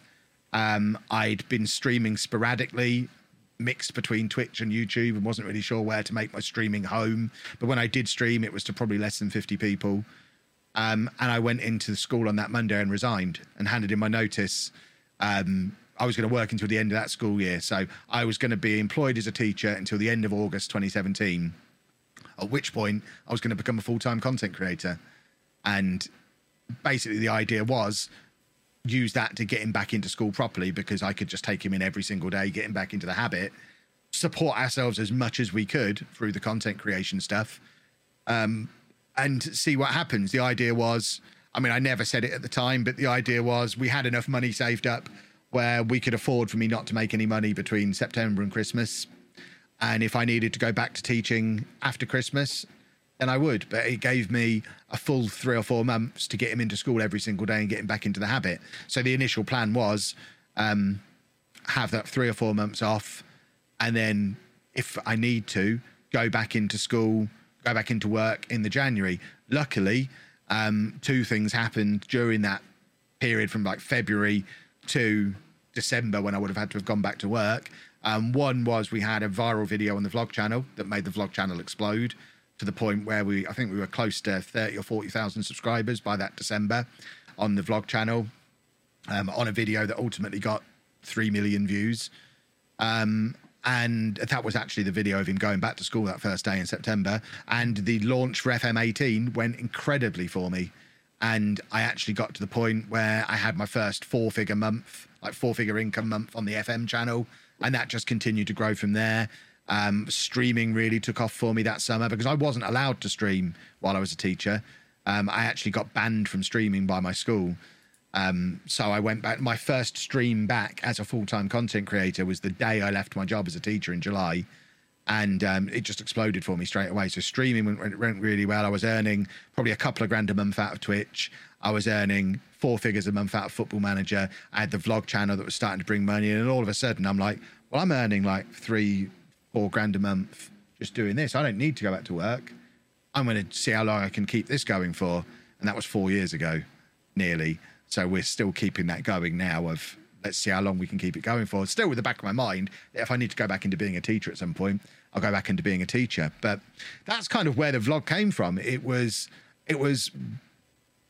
Um, I'd been streaming sporadically, mixed between Twitch and YouTube, and wasn't really sure where to make my streaming home. But when I did stream, it was to probably less than 50 people. Um, and I went into the school on that Monday and resigned and handed in my notice Um, I was going to work until the end of that school year. So I was going to be employed as a teacher until the end of August 2017, at which point I was going to become a full time content creator. And basically, the idea was use that to get him back into school properly because I could just take him in every single day, get him back into the habit, support ourselves as much as we could through the content creation stuff, um, and see what happens. The idea was, I mean, I never said it at the time, but the idea was we had enough money saved up where we could afford for me not to make any money between September and Christmas. And if I needed to go back to teaching after Christmas, then I would. But it gave me a full three or four months to get him into school every single day and get him back into the habit. So the initial plan was um, have that three or four months off, and then if I need to, go back into school, go back into work in the January. Luckily, um, two things happened during that period from like February to December when I would have had to have gone back to work. Um, one was we had a viral video on the vlog channel that made the vlog channel explode to the point where we, I think we were close to 30 or 40,000 subscribers by that December on the vlog channel um, on a video that ultimately got 3 million views. Um, and that was actually the video of him going back to school that first day in September. And the launch for FM18 went incredibly for me. And I actually got to the point where I had my first four figure month, like four figure income month on the FM channel. And that just continued to grow from there. Um, streaming really took off for me that summer because I wasn't allowed to stream while I was a teacher. Um, I actually got banned from streaming by my school. Um, so I went back. My first stream back as a full time content creator was the day I left my job as a teacher in July. And um, it just exploded for me straight away. So streaming went, went really well. I was earning probably a couple of grand a month out of Twitch. I was earning four figures a month out of Football Manager. I had the vlog channel that was starting to bring money in. And all of a sudden, I'm like, well, I'm earning like three, four grand a month just doing this. I don't need to go back to work. I'm going to see how long I can keep this going for. And that was four years ago, nearly. So we're still keeping that going now of let's see how long we can keep it going for. Still with the back of my mind, if I need to go back into being a teacher at some point, I'll go back into being a teacher. But that's kind of where the vlog came from. It was it was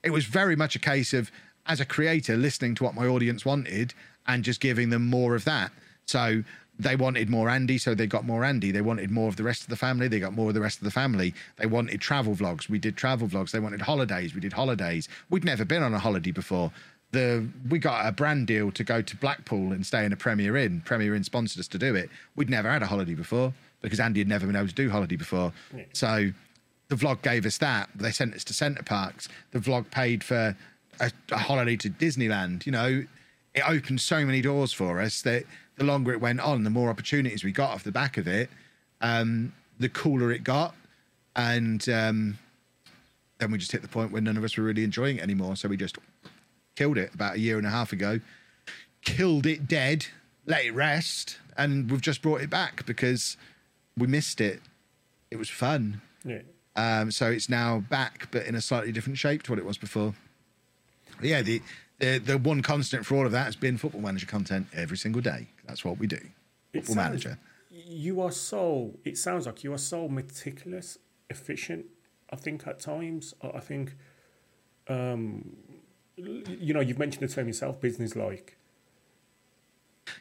it was very much a case of as a creator listening to what my audience wanted and just giving them more of that. So they wanted more Andy, so they got more Andy. They wanted more of the rest of the family, they got more of the rest of the family. They wanted travel vlogs, we did travel vlogs. They wanted holidays, we did holidays. We'd never been on a holiday before. The we got a brand deal to go to Blackpool and stay in a Premier Inn. Premier Inn sponsored us to do it. We'd never had a holiday before because Andy had never been able to do holiday before. Yeah. So the vlog gave us that. They sent us to Center Parcs. The vlog paid for a, a holiday to Disneyland. You know, it opened so many doors for us that the longer it went on, the more opportunities we got off the back of it, um, the cooler it got. And um, then we just hit the point where none of us were really enjoying it anymore. So we just killed it about a year and a half ago, killed it dead, let it rest, and we've just brought it back because we missed it. It was fun. Yeah. Um, so it's now back, but in a slightly different shape to what it was before. But yeah, the, the the one constant for all of that has been football manager content every single day. That's what we do. It Football sounds- manager. You are so. It sounds like you are so meticulous, efficient. I think at times. I think. Um, you know, you've mentioned the term yourself, business like.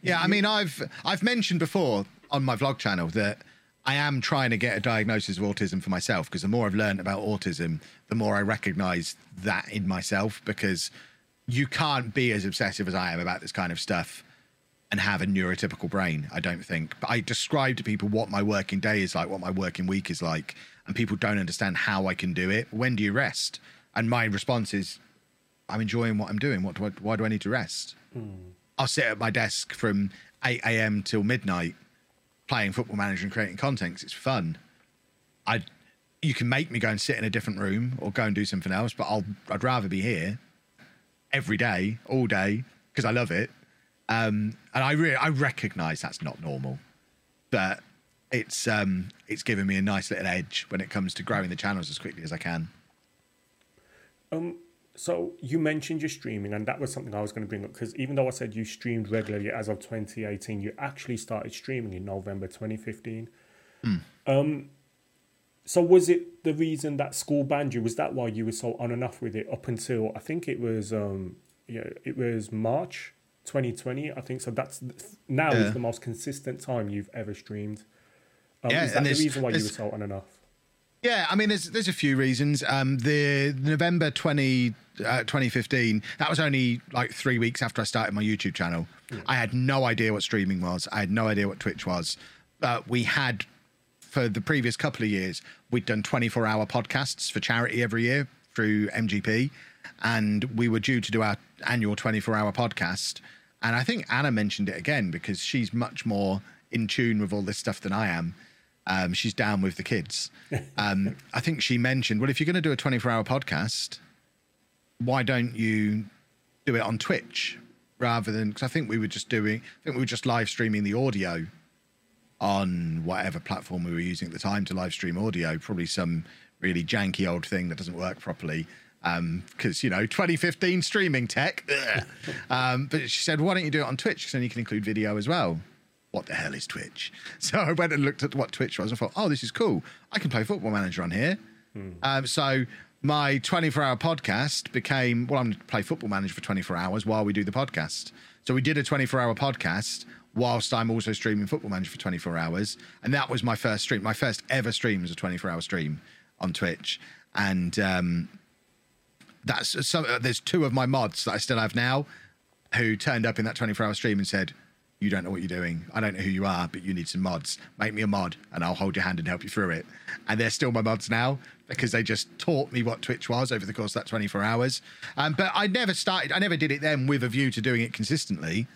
Yeah, I mean, I've I've mentioned before on my vlog channel that I am trying to get a diagnosis of autism for myself because the more I've learned about autism, the more I recognise that in myself because you can't be as obsessive as I am about this kind of stuff and have a neurotypical brain. I don't think. But I describe to people what my working day is like, what my working week is like, and people don't understand how I can do it. When do you rest? And my response is, I'm enjoying what I'm doing. What do I, why do I need to rest? Hmm. I'll sit at my desk from 8 a.m. till midnight playing football manager and creating content it's fun. I, you can make me go and sit in a different room or go and do something else, but I'll, I'd rather be here every day, all day, because I love it. Um, and I really, I recognise that's not normal, but it's um, it's given me a nice little edge when it comes to growing the channels as quickly as I can. Um, so you mentioned your streaming, and that was something I was going to bring up because even though I said you streamed regularly as of 2018, you actually started streaming in November 2015. Um, so was it the reason that school banned you? Was that why you were so on and off with it up until I think it was um, yeah, it was March 2020, I think. So that's now Yeah. is the most consistent time you've ever streamed. Um, Yeah, is that and the reason why you were so on and off? Yeah, I mean, there's there's a few reasons. Um, the November 20, uh, 2015, that was only like three weeks after I started my YouTube channel. I had no idea what streaming was. I had no idea what Twitch was. But we had, for the previous couple of years, we'd done 24 hour podcasts for charity every year through MGP. And we were due to do our annual 24 hour podcast. And I think Anna mentioned it again because she's much more in tune with all this stuff than I am. Um, she's down with the kids. Um, I think she mentioned, well, if you're going to do a 24 hour podcast, why don't you do it on Twitch rather than? Because I think we were just doing, I think we were just live streaming the audio on whatever platform we were using at the time to live stream audio, probably some really janky old thing that doesn't work properly. Because, you know, 2015 streaming tech. um, but she said, why don't you do it on Twitch? Because then you can include video as well. What the hell is Twitch? So I went and looked at what Twitch was and thought, oh, this is cool. I can play Football Manager on here. Um, so my 24 hour podcast became, well, I'm going to play Football Manager for 24 hours while we do the podcast. So we did a 24 hour podcast whilst I'm also streaming Football Manager for 24 hours. And that was my first stream. My first ever stream was a 24 hour stream on Twitch. And um, that's so uh, there's two of my mods that I still have now who turned up in that 24 hour stream and said, You don't know what you're doing. I don't know who you are, but you need some mods. Make me a mod and I'll hold your hand and help you through it. And they're still my mods now because they just taught me what Twitch was over the course of that 24 hours. Um, but I never started, I never did it then with a view to doing it consistently.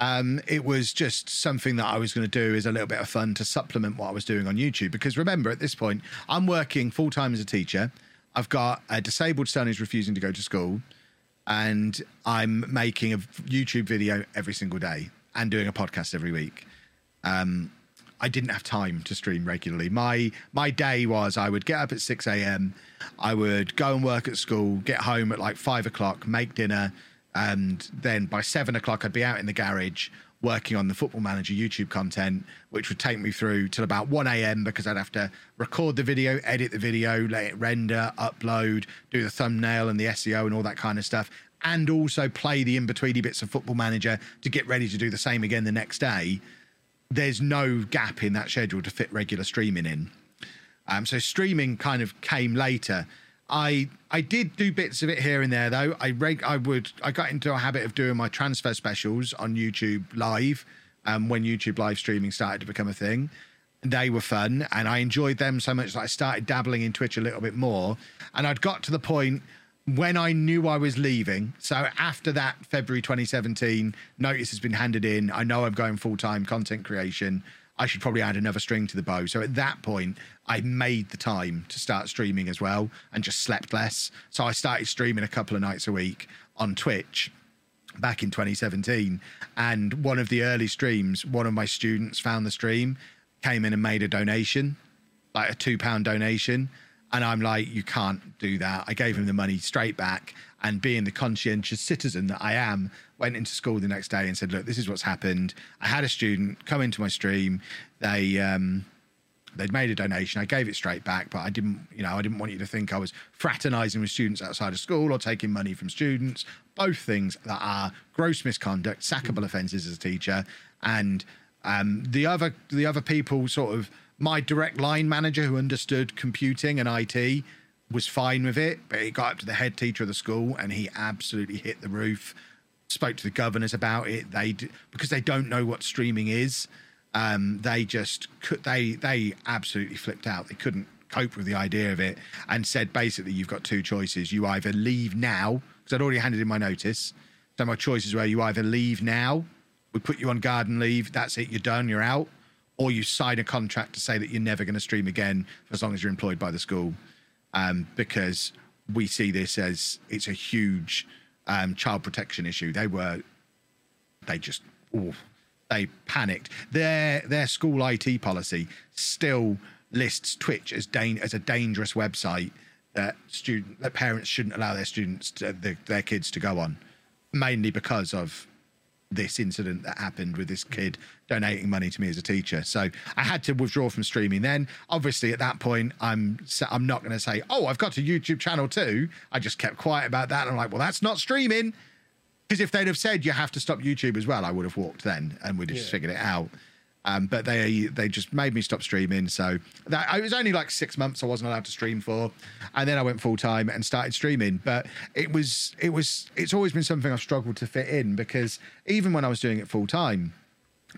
Um, it was just something that I was going to do as a little bit of fun to supplement what I was doing on YouTube. Because remember, at this point, I'm working full time as a teacher. I've got a disabled son who's refusing to go to school, and I'm making a YouTube video every single day and doing a podcast every week. Um, I didn't have time to stream regularly. My my day was I would get up at six a.m. I would go and work at school, get home at like five o'clock, make dinner, and then by seven o'clock I'd be out in the garage working on the Football Manager YouTube content, which would take me through till about one a.m. because I'd have to record the video, edit the video, let it render, upload, do the thumbnail and the SEO and all that kind of stuff. And also play the in betweeny bits of Football Manager to get ready to do the same again the next day there's no gap in that schedule to fit regular streaming in. Um, so streaming kind of came later. I I did do bits of it here and there though. I reg- I would I got into a habit of doing my transfer specials on YouTube live um, when YouTube live streaming started to become a thing. They were fun and I enjoyed them so much that I started dabbling in Twitch a little bit more. And I'd got to the point when I knew I was leaving, so after that February 2017 notice has been handed in, I know I'm going full time content creation. I should probably add another string to the bow. So at that point, I made the time to start streaming as well and just slept less. So I started streaming a couple of nights a week on Twitch back in 2017. And one of the early streams, one of my students found the stream, came in and made a donation, like a two pound donation. And I'm like, you can't do that. I gave him the money straight back. And being the conscientious citizen that I am, went into school the next day and said, look, this is what's happened. I had a student come into my stream. They, um, they'd made a donation. I gave it straight back, but I didn't, you know, I didn't want you to think I was fraternizing with students outside of school or taking money from students. Both things that are gross misconduct, sackable offences as a teacher. And um, the other, the other people, sort of, my direct line manager who understood computing and IT was fine with it, but it got up to the head teacher of the school and he absolutely hit the roof. Spoke to the governors about it. They because they don't know what streaming is. Um, they just could they they absolutely flipped out. They couldn't cope with the idea of it and said basically you've got two choices. You either leave now because I'd already handed in my notice. So my choices were you either leave now, we put you on garden leave. That's it. You're done. You're out or you sign a contract to say that you're never going to stream again as long as you're employed by the school, um, because we see this as it's a huge um, child protection issue. They were, they just, ooh, they panicked. Their their school IT policy still lists Twitch as dan- as a dangerous website that student that parents shouldn't allow their students to, their kids to go on, mainly because of this incident that happened with this kid donating money to me as a teacher. So I had to withdraw from streaming. Then, obviously, at that point, I'm I'm not going to say, "Oh, I've got a YouTube channel too." I just kept quiet about that. I'm like, "Well, that's not streaming." Because if they'd have said you have to stop YouTube as well, I would have walked then and we'd have just Yeah. figured it out. Um, but they they just made me stop streaming. So that it was only like six months I wasn't allowed to stream for, and then I went full time and started streaming. But it was it was it's always been something I've struggled to fit in because even when I was doing it full time,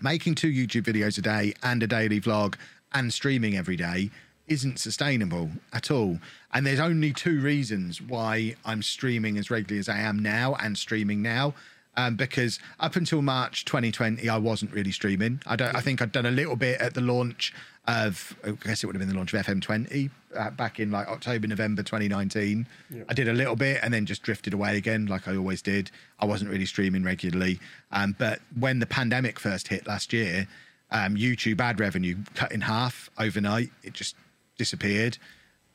making two YouTube videos a day and a daily vlog and streaming every day isn't sustainable at all. And there's only two reasons why I'm streaming as regularly as I am now and streaming now. Um, because up until March 2020, I wasn't really streaming. I don't. I think I'd done a little bit at the launch of. I guess it would have been the launch of FM20 uh, back in like October, November 2019. Yeah. I did a little bit and then just drifted away again, like I always did. I wasn't really streaming regularly. Um, but when the pandemic first hit last year, um, YouTube ad revenue cut in half overnight. It just disappeared.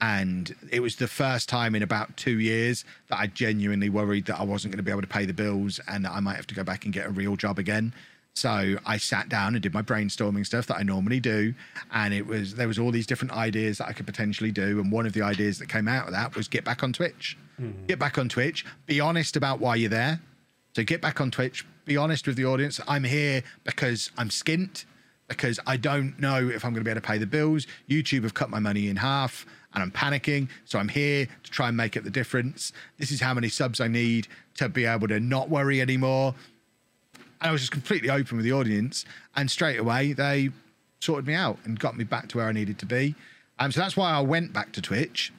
And it was the first time in about two years that I genuinely worried that I wasn't going to be able to pay the bills and that I might have to go back and get a real job again. So I sat down and did my brainstorming stuff that I normally do, and it was there was all these different ideas that I could potentially do, and one of the ideas that came out of that was get back on Twitch, hmm. get back on Twitch, be honest about why you're there. So get back on Twitch, be honest with the audience. I'm here because I'm skint, because I don't know if I'm going to be able to pay the bills. YouTube have cut my money in half and I'm panicking. So I'm here to try and make up the difference. This is how many subs I need to be able to not worry anymore. And I was just completely open with the audience. And straight away, they sorted me out and got me back to where I needed to be. Um, so that's why I went back to Twitch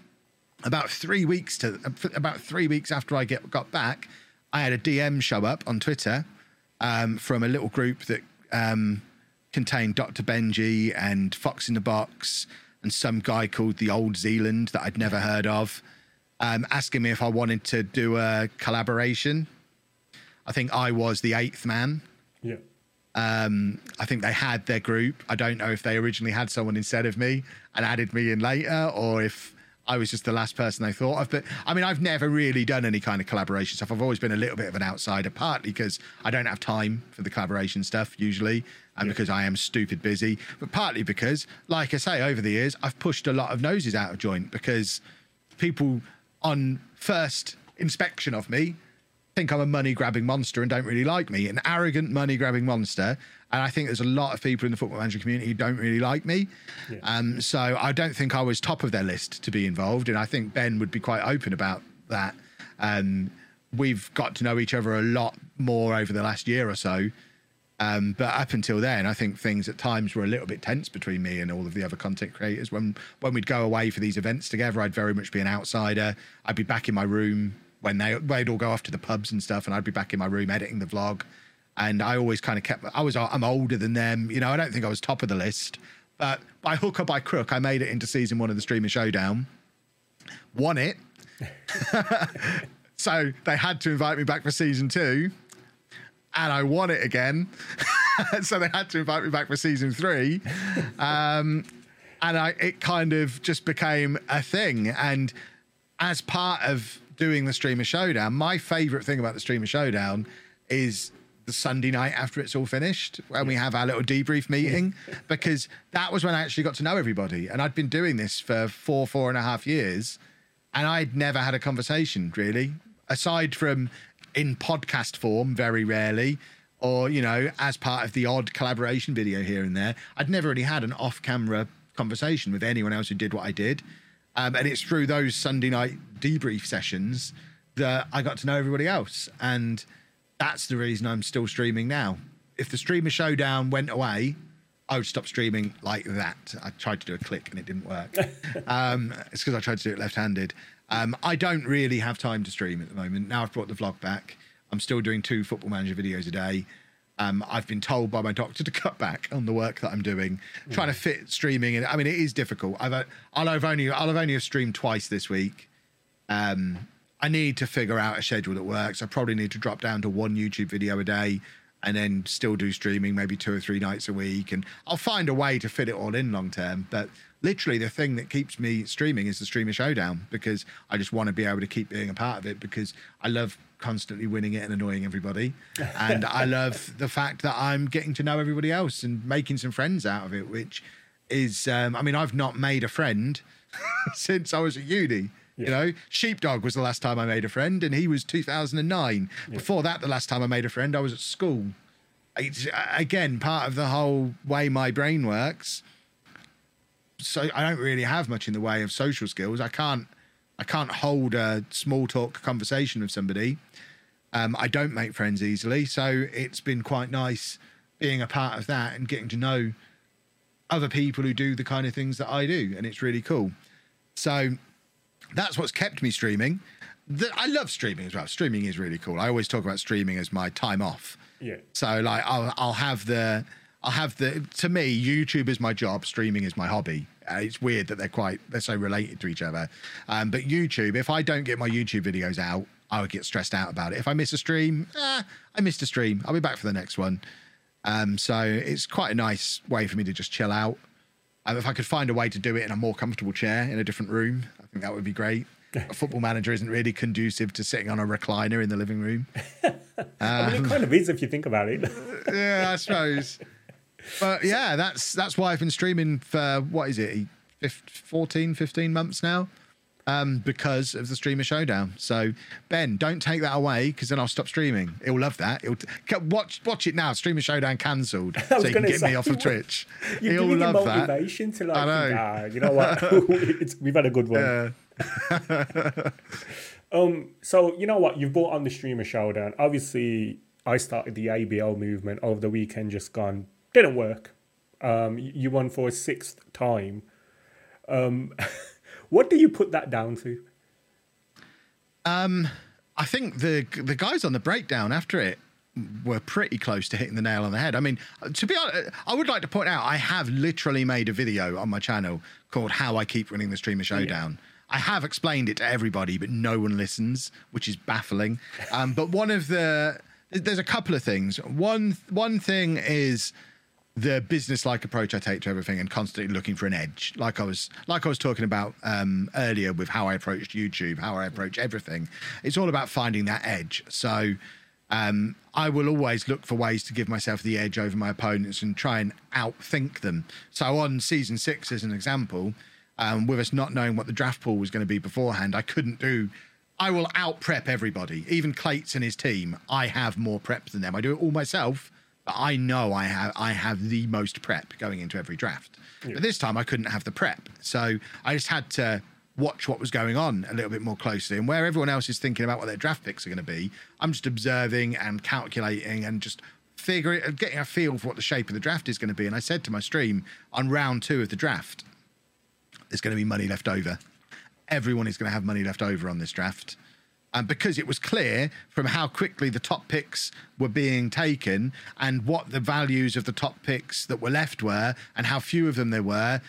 about three weeks to about three weeks after I get got back, I had a DM show up on Twitter um, from a little group that um, contained Dr. Benji and Fox in the Box and some guy called the Old Zealand that I'd never heard of, um, asking me if I wanted to do a collaboration. I think I was the eighth man. Yeah. Um, I think they had their group. I don't know if they originally had someone instead of me and added me in later, or if I was just the last person they thought of. But I mean, I've never really done any kind of collaboration stuff. I've always been a little bit of an outsider, partly because I don't have time for the collaboration stuff usually, and because I am stupid busy, but partly because, like I say, over the years, I've pushed a lot of noses out of joint because people on first inspection of me think I'm a money grabbing monster and don't really like me, an arrogant money grabbing monster. And I think there's a lot of people in the football manager community who don't really like me. Yeah. Um, so I don't think I was top of their list to be involved. And I think Ben would be quite open about that. Um, we've got to know each other a lot more over the last year or so. Um, but up until then, I think things at times were a little bit tense between me and all of the other content creators. When when we'd go away for these events together, I'd very much be an outsider. I'd be back in my room when they they'd all go off to the pubs and stuff, and I'd be back in my room editing the vlog. And I always kind of kept. I was I'm older than them, you know. I don't think I was top of the list, but by hook or by crook, I made it into season one of the Streamer Showdown. Won it. so they had to invite me back for season two and I won it again. so they had to invite me back for season three. Um, and I, it kind of just became a thing. And as part of doing the Streamer Showdown, my favorite thing about the Streamer Showdown is the Sunday night after it's all finished, when we have our little debrief meeting, because that was when I actually got to know everybody. And I'd been doing this for four, four and a half years, and I'd never had a conversation really, aside from in podcast form, very rarely, or you know, as part of the odd collaboration video here and there. I'd never really had an off-camera conversation with anyone else who did what I did, um, and it's through those Sunday night debrief sessions that I got to know everybody else, and that's the reason I'm still streaming now. If the streamer showdown went away, I would stop streaming like that. I tried to do a click and it didn't work. um, it's because I tried to do it left-handed. Um, I don't really have time to stream at the moment. Now I've brought the vlog back. I'm still doing two Football Manager videos a day. Um, I've been told by my doctor to cut back on the work that I'm doing, trying to fit streaming. in. I mean, it is difficult. I've, uh, I'll have only I'll have only streamed twice this week. Um, I need to figure out a schedule that works. I probably need to drop down to one YouTube video a day and then still do streaming maybe two or three nights a week. And I'll find a way to fit it all in long term. But literally, the thing that keeps me streaming is the Streamer Showdown because I just want to be able to keep being a part of it because I love constantly winning it and annoying everybody. and I love the fact that I'm getting to know everybody else and making some friends out of it, which is, um, I mean, I've not made a friend since I was at uni. You know, Sheepdog was the last time I made a friend, and he was 2009. Before that, the last time I made a friend, I was at school. It's, again, part of the whole way my brain works. So I don't really have much in the way of social skills. I can't, I can't hold a small talk conversation with somebody. Um, I don't make friends easily, so it's been quite nice being a part of that and getting to know other people who do the kind of things that I do, and it's really cool. So that's what's kept me streaming. The, I love streaming as well. Streaming is really cool. I always talk about streaming as my time off. Yeah. So like I'll I'll have the I'll have the to me YouTube is my job, streaming is my hobby. Uh, it's weird that they're quite they're so related to each other. Um, but YouTube, if I don't get my YouTube videos out, I would get stressed out about it. If I miss a stream, eh, I missed a stream. I'll be back for the next one. Um, so it's quite a nice way for me to just chill out. Um, if I could find a way to do it in a more comfortable chair in a different room, I think that would be great. A football manager isn't really conducive to sitting on a recliner in the living room. I mean, it kind of is if you think about it. yeah, I suppose. But yeah, that's that's why I've been streaming for what is it, 15, 14, 15 months now, um, because of the streamer showdown. So Ben, don't take that away because then I'll stop streaming. He'll love that. He'll t- watch watch it now. Streamer showdown cancelled, so you can get say, me off of Twitch. You're He'll giving him love that. motivation to like, I know. think, ah, you know what? it's, we've had a good one. Yeah. Um, so you know what? You've brought on the streamer showdown. Obviously, I started the ABL movement over the weekend. Just gone, didn't work. Um, you won for a sixth time. Um, what do you put that down to? I think the the guys on the breakdown after it were pretty close to hitting the nail on the head. I mean, to be honest, I would like to point out I have literally made a video on my channel called "How I Keep Winning the Streamer Showdown." I have explained it to everybody, but no one listens, which is baffling. Um, but one of the there's a couple of things. One one thing is the business-like approach I take to everything and constantly looking for an edge. Like I was like I was talking about um, earlier with how I approached YouTube, how I approach everything. It's all about finding that edge. So um, I will always look for ways to give myself the edge over my opponents and try and outthink them. So on season six, as an example, um, with us not knowing what the draft pool was going to be beforehand, I couldn't do. I will out prep everybody, even Clates and his team. I have more prep than them. I do it all myself, but I know I have I have the most prep going into every draft. But this time I couldn't have the prep, so I just had to watch what was going on a little bit more closely. And where everyone else is thinking about what their draft picks are going to be, I'm just observing and calculating and just figuring, uh, getting a feel for what the shape of the draft is going to be. And I said to my stream on round two of the draft, there's going to be money left over. Everyone is going to have money left over on this draft. And because it was clear from how quickly the top picks were being taken and what the values of the top picks that were left were and how few of them there were,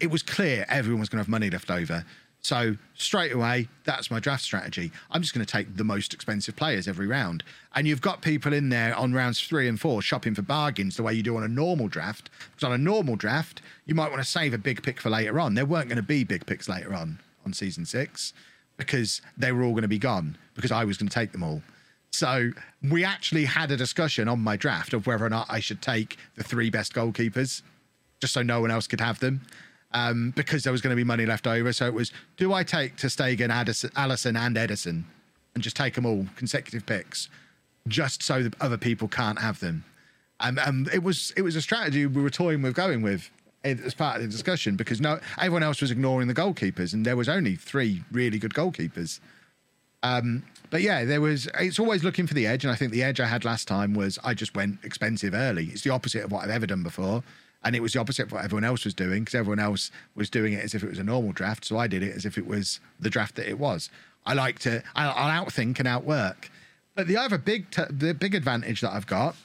it was clear everyone was going to have money left over. So straight away, that's my draft strategy. I'm just going to take the most expensive players every round. And you've got people in there on rounds three and four shopping for bargains the way you do on a normal draft. Because on a normal draft, you might want to save a big pick for later on. There weren't going to be big picks later on on season six because they were all going to be gone because I was going to take them all. So we actually had a discussion on my draft of whether or not I should take the three best goalkeepers just so no one else could have them um, because there was going to be money left over. So it was, do I take to Addison, Alisson, and Ederson and just take them all consecutive picks, just so that other people can't have them? Um, um, it was it was a strategy we were toying with going with as part of the discussion because no everyone else was ignoring the goalkeepers and there was only three really good goalkeepers. Um, but yeah, there was. It's always looking for the edge, and I think the edge I had last time was I just went expensive early. It's the opposite of what I've ever done before, and it was the opposite of what everyone else was doing because everyone else was doing it as if it was a normal draft. So I did it as if it was the draft that it was. I like to. I'll, outthink and outwork. But the other big, t- the big advantage that I've got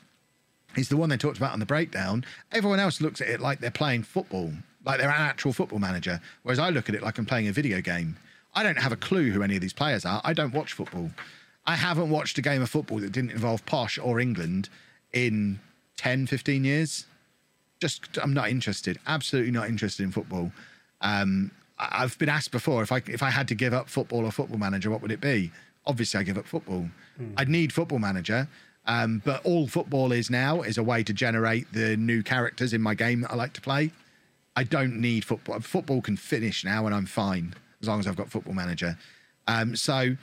is the one they talked about on the breakdown. Everyone else looks at it like they're playing football, like they're an actual football manager, whereas I look at it like I'm playing a video game. I don't have a clue who any of these players are. I don't watch football. I haven't watched a game of football that didn't involve Posh or England in 10, 15 years. Just, I'm not interested. Absolutely not interested in football. Um, I've been asked before if I if I had to give up football or football manager, what would it be? Obviously, I give up football. I'd need football manager, um, but all football is now is a way to generate the new characters in my game that I like to play. I don't need football. Football can finish now, and I'm fine. as long as I've got Football Manager. Um, so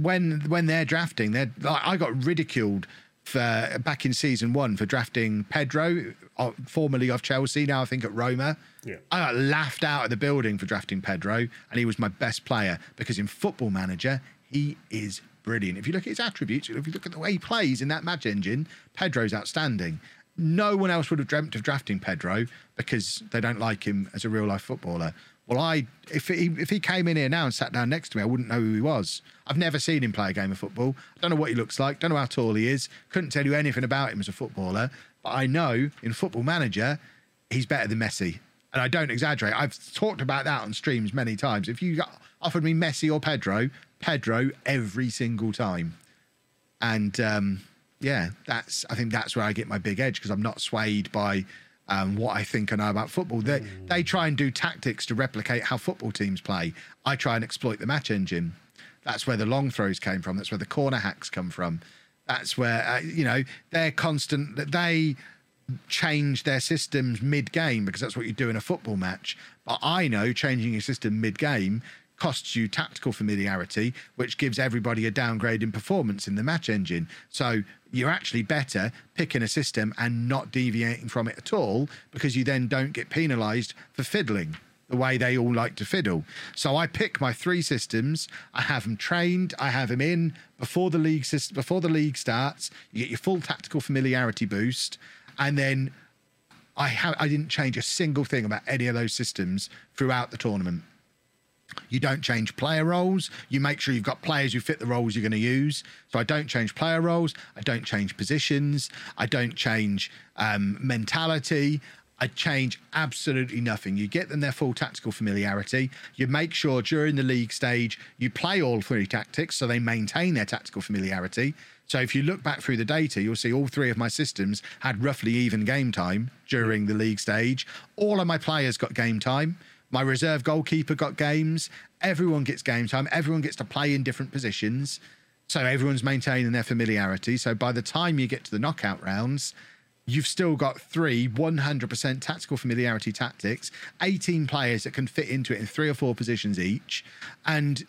when when they're drafting, they're I got ridiculed for back in season one for drafting Pedro, uh, formerly of Chelsea, now I think at Roma. Yeah. I got laughed out of the building for drafting Pedro, and he was my best player because in Football Manager he is brilliant. If you look at his attributes, if you look at the way he plays in that match engine, Pedro's outstanding. No one else would have dreamt of drafting Pedro because they don't like him as a real life footballer. Well, I if he if he came in here now and sat down next to me, I wouldn't know who he was. I've never seen him play a game of football. I don't know what he looks like. Don't know how tall he is. Couldn't tell you anything about him as a footballer. But I know in Football Manager, he's better than Messi, and I don't exaggerate. I've talked about that on streams many times. If you got, offered me Messi or Pedro, Pedro every single time, and um, yeah, that's I think that's where I get my big edge because I'm not swayed by um, what I think I know about football. They they try and do tactics to replicate how football teams play. I try and exploit the match engine. That's where the long throws came from. That's where the corner hacks come from. That's where uh, you know they're constant. They change their systems mid game because that's what you do in a football match. But I know changing your system mid game costs you tactical familiarity, which gives everybody a downgrade in performance in the match engine. So you're actually better picking a system and not deviating from it at all because you then don't get penalized for fiddling the way they all like to fiddle. So I pick my three systems. I have them trained. I have them in before the league before the league starts. You get your full tactical familiarity boost, and then I have I didn't change a single thing about any of those systems throughout the tournament. You don't change player roles. You make sure you've got players who fit the roles you're going to use. So I don't change player roles. I don't change positions. I don't change um, mentality. I change absolutely nothing. You get them their full tactical familiarity. You make sure during the league stage you play all three tactics so they maintain their tactical familiarity. So if you look back through the data, you'll see all three of my systems had roughly even game time during the league stage. All of my players got game time. My reserve goalkeeper got games. Everyone gets game time. Everyone gets to play in different positions. So everyone's maintaining their familiarity. So by the time you get to the knockout rounds, you've still got three 100% tactical familiarity tactics, 18 players that can fit into it in three or four positions each. And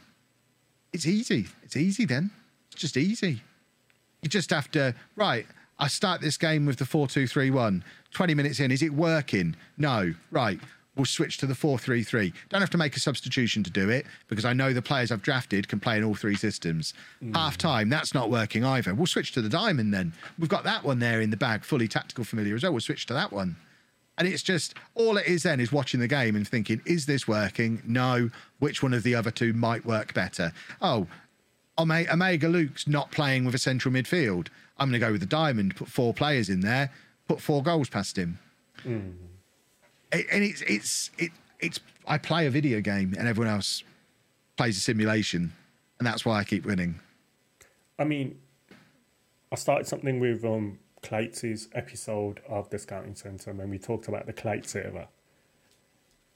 it's easy. It's easy then. It's just easy. You just have to, right, I start this game with the 4 2 3 1. 20 minutes in, is it working? No. Right we'll switch to the 4-3-3. Don't have to make a substitution to do it because I know the players I've drafted can play in all three systems. Mm. Half time, that's not working either. We'll switch to the diamond then. We've got that one there in the bag, fully tactical familiar as well. We'll switch to that one. And it's just all it is then is watching the game and thinking, is this working? No. Which one of the other two might work better? Oh, Omega Luke's not playing with a central midfield. I'm going to go with the diamond, put four players in there, put four goals past him. Mm and it's it's it it's I play a video game and everyone else plays a simulation, and that's why I keep winning. I mean, I started something with um Clates' episode of the Scouting Centre when we talked about the Clates server.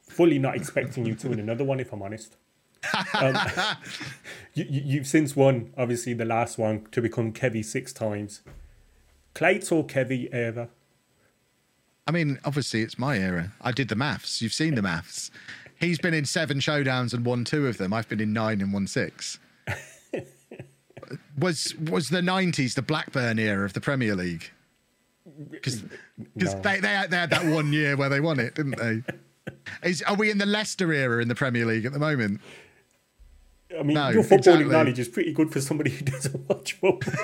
Fully not expecting you to win another one, if I'm honest. um, you, you've since won, obviously, the last one to become Kevy six times. Clates or Kevy ever? I mean, obviously, it's my era. I did the maths. You've seen the maths. He's been in seven showdowns and won two of them. I've been in nine and won six. was was the nineties the Blackburn era of the Premier League? Because no. they, they had, they had that one year where they won it, didn't they? Is are we in the Leicester era in the Premier League at the moment? I mean, no, your footballing exactly. knowledge is pretty good for somebody who doesn't watch football.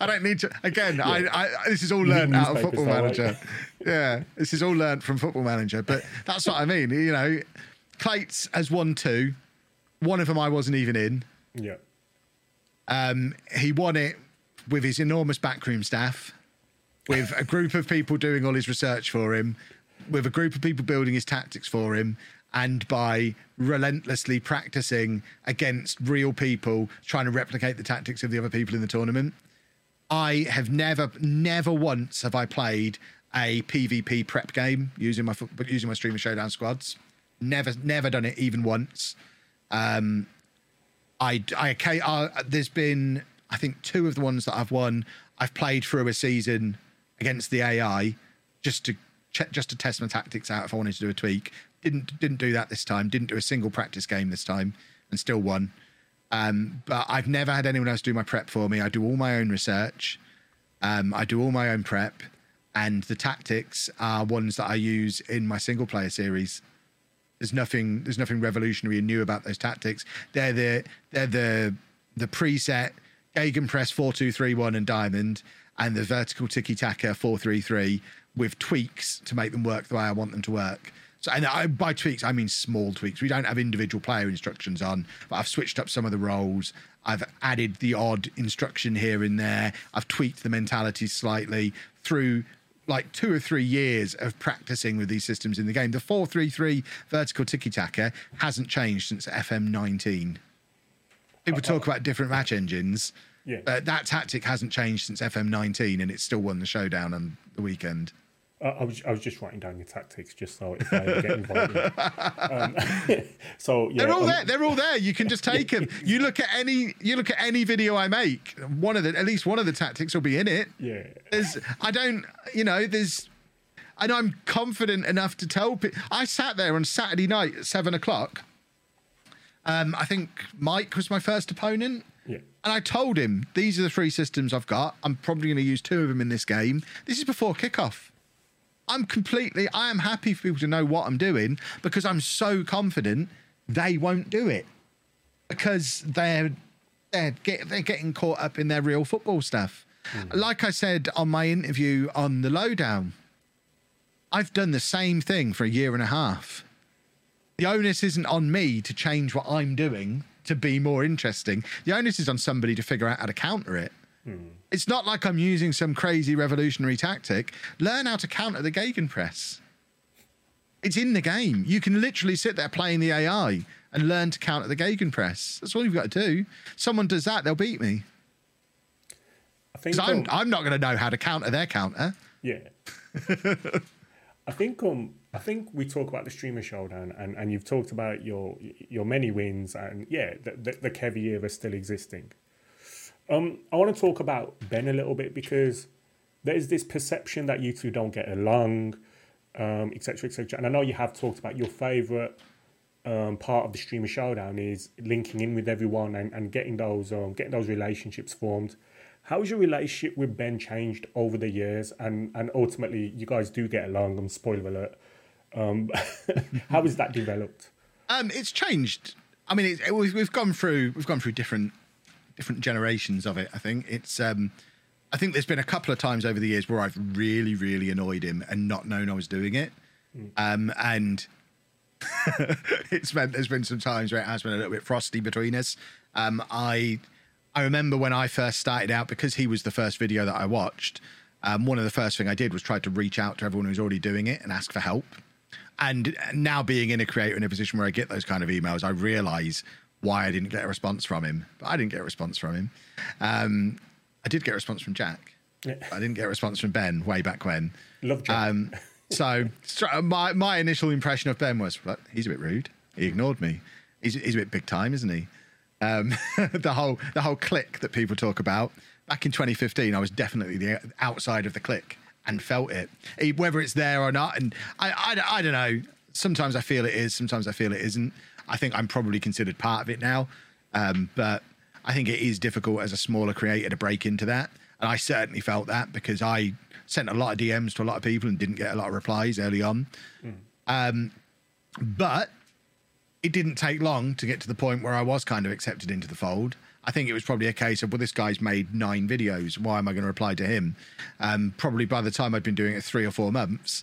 I don't need to. Again, yeah. I, I, this is all learned out of Football Manager. Right? yeah, this is all learned from Football Manager. But that's what I mean. You know, Clates has won two. One of them I wasn't even in. Yeah. Um, he won it with his enormous backroom staff, with a group of people doing all his research for him, with a group of people building his tactics for him, and by relentlessly practicing against real people trying to replicate the tactics of the other people in the tournament. I have never, never once have I played a PvP prep game using my using my Streamer Showdown squads. Never, never done it even once. Um, I, I, I, uh, there's been I think two of the ones that I've won. I've played through a season against the AI just to just to test my tactics out if I wanted to do a tweak. Didn't didn't do that this time. Didn't do a single practice game this time, and still won. Um, but I've never had anyone else do my prep for me. I do all my own research. Um, I do all my own prep, and the tactics are ones that I use in my single player series. There's nothing. There's nothing revolutionary and new about those tactics. They're the they're the the preset Gegenpress four two three one and diamond, and the vertical tiki taka four three three with tweaks to make them work the way I want them to work. So, and I, by tweaks, I mean small tweaks. We don't have individual player instructions on, but I've switched up some of the roles. I've added the odd instruction here and there. I've tweaked the mentality slightly through like two or three years of practicing with these systems in the game. The 433 vertical tiki taka hasn't changed since FM19. People talk about different match engines. Yeah. But that tactic hasn't changed since FM19 and it still won the showdown on the weekend. Uh, I was I was just writing down your tactics just so if I ever get involved. um, so yeah, They're all um, there. They're all there. You can just take them. You look at any. You look at any video I make. One of the at least one of the tactics will be in it. Yeah. There's. I don't. You know. There's. And I'm confident enough to tell people. I sat there on Saturday night at seven o'clock. Um, I think Mike was my first opponent. Yeah. And I told him these are the three systems I've got. I'm probably going to use two of them in this game. This is before kickoff. I'm completely. I am happy for people to know what I'm doing because I'm so confident they won't do it because they're they're, get, they're getting caught up in their real football stuff. Hmm. Like I said on my interview on the lowdown, I've done the same thing for a year and a half. The onus isn't on me to change what I'm doing to be more interesting. The onus is on somebody to figure out how to counter it. Hmm. It's not like I'm using some crazy revolutionary tactic. Learn how to counter the Gegenpress. It's in the game. You can literally sit there playing the AI and learn to counter the Gegenpress. That's all you've got to do. Someone does that, they'll beat me. I think 'Cause I'm, um, I'm not going to know how to counter their counter. Yeah. I think um I think we talk about the streamer showdown and, and you've talked about your your many wins and yeah the the, the era still existing. Um, I want to talk about Ben a little bit because there is this perception that you two don't get along, um, etc. etc. And I know you have talked about your favorite um, part of the streamer showdown is linking in with everyone and, and getting those um, getting those relationships formed. How has your relationship with Ben changed over the years? And and ultimately, you guys do get along. I'm spoiler alert. Um, how has that developed? Um, it's changed. I mean, it, it, we've, we've gone through we've gone through different different generations of it. I think it's. Um, I think there's been a couple of times over the years where I've really, really annoyed him and not known I was doing it. Um, and it's meant there's been some times where it has been a little bit frosty between us. Um, I I remember when I first started out because he was the first video that I watched. Um, one of the first thing I did was try to reach out to everyone who's already doing it and ask for help. And now being in a creator in a position where I get those kind of emails, I realise why I didn't get a response from him. But I didn't get a response from him. Um, I did get a response from Jack. Yeah. I didn't get a response from Ben way back when. Love Jack. Um, so, so my my initial impression of Ben was, well, he's a bit rude. He ignored me. He's, he's a bit big time, isn't he? Um, the whole the whole click that people talk about. Back in 2015, I was definitely the outside of the click and felt it, whether it's there or not. And I, I, I don't know. Sometimes I feel it is. Sometimes I feel it isn't. I think I'm probably considered part of it now, um, but I think it is difficult as a smaller creator to break into that. And I certainly felt that because I sent a lot of DMs to a lot of people and didn't get a lot of replies early on. Um, but it didn't take long to get to the point where I was kind of accepted into the fold. I think it was probably a case of, well, this guy's made nine videos. Why am I going to reply to him? Um, probably by the time I'd been doing it three or four months,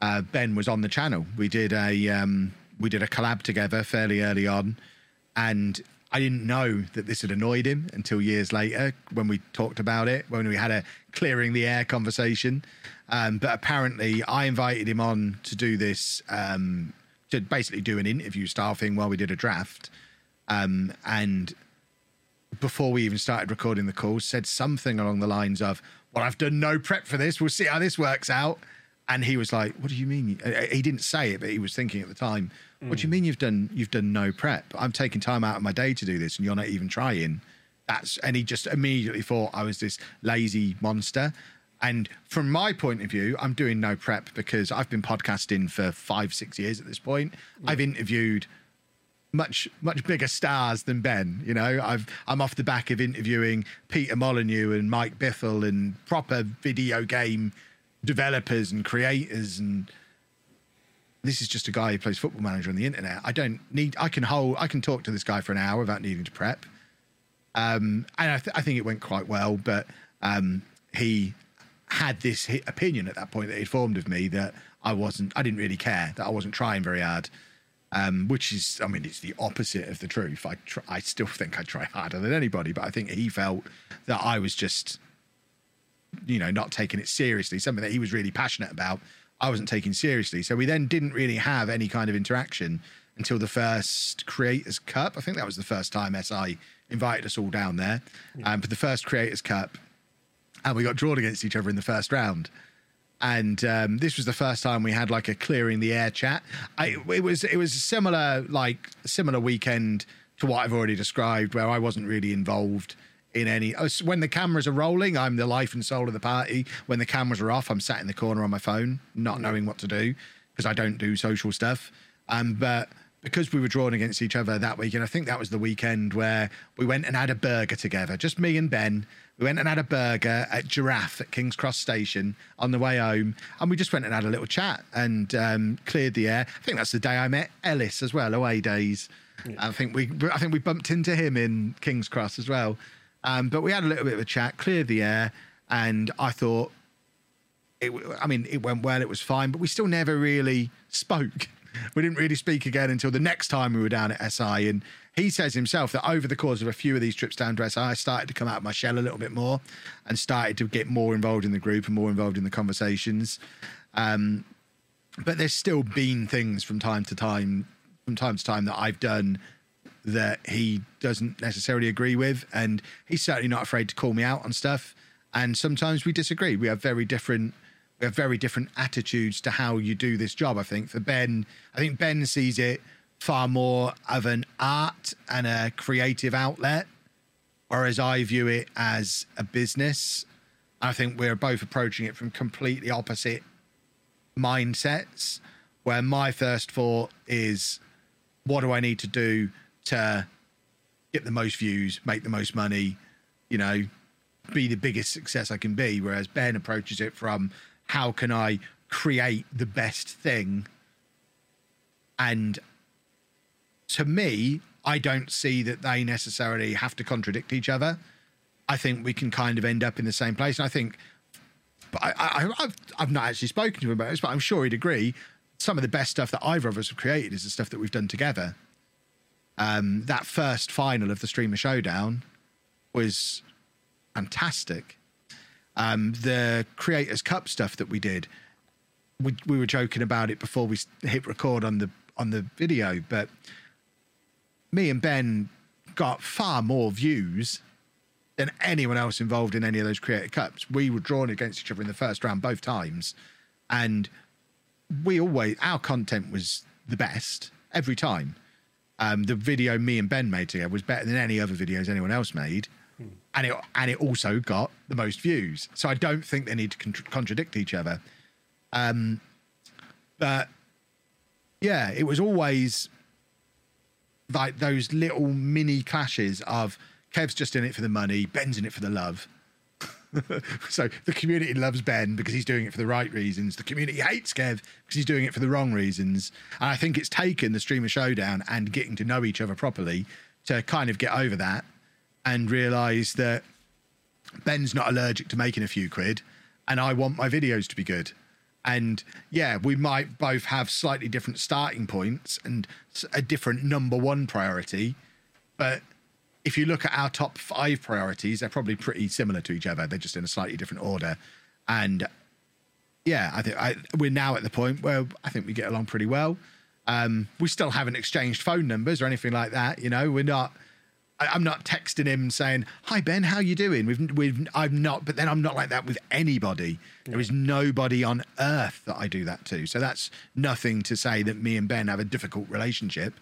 uh, Ben was on the channel. We did a um, we did a collab together fairly early on, and I didn't know that this had annoyed him until years later when we talked about it, when we had a clearing the air conversation. Um, but apparently, I invited him on to do this, um, to basically do an interview style thing while we did a draft. Um, and before we even started recording the call, said something along the lines of, Well, I've done no prep for this. We'll see how this works out. And he was like, "What do you mean?" Uh, He didn't say it, but he was thinking at the time, "What do you mean you've done you've done no prep? I'm taking time out of my day to do this, and you're not even trying." That's and he just immediately thought I was this lazy monster. And from my point of view, I'm doing no prep because I've been podcasting for five, six years at this point. I've interviewed much much bigger stars than Ben. You know, I've I'm off the back of interviewing Peter Molyneux and Mike Bithell and proper video game developers and creators and this is just a guy who plays football manager on the internet. I don't need I can hold I can talk to this guy for an hour without needing to prep. Um, and I, th- I think it went quite well, but um, he had this opinion at that point that he'd formed of me that I wasn't I didn't really care that I wasn't trying very hard um, which is, I mean, it's the opposite of the truth. I, tr- I still think I try harder than anybody, but I think he felt that I was just, you know, not taking it seriously. Something that he was really passionate about, I wasn't taking seriously. So we then didn't really have any kind of interaction until the first Creators Cup. I think that was the first time SI invited us all down there. Um, for the first Creators Cup, and we got drawn against each other in the first round and um, this was the first time we had like a clearing the air chat. I, it was it was a similar like similar weekend to what I've already described, where I wasn't really involved in any. uh, When the cameras are rolling, I'm the life and soul of the party. When the cameras are off, I'm sat in the corner on my phone, not knowing what to do because I don't do social stuff. Um, but because we were drawn against each other that weekend, I think that was the weekend where we went and had a burger together, just me and Ben. We went and had a burger at Giraffe at King's Cross Station on the way home, and we just went and had a little chat and um, cleared the air. I think that's the day I met Ellis as well, away days. I think we, I think we bumped into him in King's Cross as well. Um, but we had a little bit of a chat, cleared the air, and I thought, it, I mean, it went well, it was fine, but we still never really spoke. We didn't really speak again until the next time we were down at SI. And he says himself that over the course of a few of these trips down to SI, I started to come out of my shell a little bit more and started to get more involved in the group and more involved in the conversations. Um, but there's still been things from time to time, from time to time that I've done that he doesn't necessarily agree with, and he's certainly not afraid to call me out on stuff. And sometimes we disagree. We have very different, we have very different attitudes to how you do this job. I think for Ben, I think Ben sees it far more of an art and a creative outlet, whereas I view it as a business. I think we're both approaching it from completely opposite mindsets where my first thought is what do I need to do to get the most views, make the most money, you know, be the biggest success I can be. Whereas Ben approaches it from how can I create the best thing? And to me, I don't see that they necessarily have to contradict each other. I think we can kind of end up in the same place. And I think but I, I've, I've not actually spoken to him about this, but I'm sure he'd agree. Some of the best stuff that either of us have created is the stuff that we've done together. Um, that first final of the Streamer Showdown was fantastic. Um, the Creators Cup stuff that we did, we, we were joking about it before we hit record on the on the video, but me and Ben got far more views than anyone else involved in any of those creative cups. We were drawn against each other in the first round both times, and we always our content was the best every time. Um, the video me and Ben made together was better than any other videos anyone else made, and it and it also got the most views. So I don't think they need to contra- contradict each other. Um, but yeah, it was always like those little mini clashes of Kev's just in it for the money, Ben's in it for the love. so the community loves Ben because he's doing it for the right reasons. The community hates Kev because he's doing it for the wrong reasons. And I think it's taken the streamer showdown and getting to know each other properly to kind of get over that and realize that Ben's not allergic to making a few quid, and I want my videos to be good. And yeah, we might both have slightly different starting points and a different number one priority, but if you look at our top five priorities, they're probably pretty similar to each other. They're just in a slightly different order. And yeah, I think I, we're now at the point where I think we get along pretty well. Um, we still haven't exchanged phone numbers or anything like that. You know, we're not. I, I'm not texting him saying, "Hi Ben, how you doing?" We've, we've, I'm not. But then I'm not like that with anybody. There is nobody on earth that I do that to. So that's nothing to say that me and Ben have a difficult relationship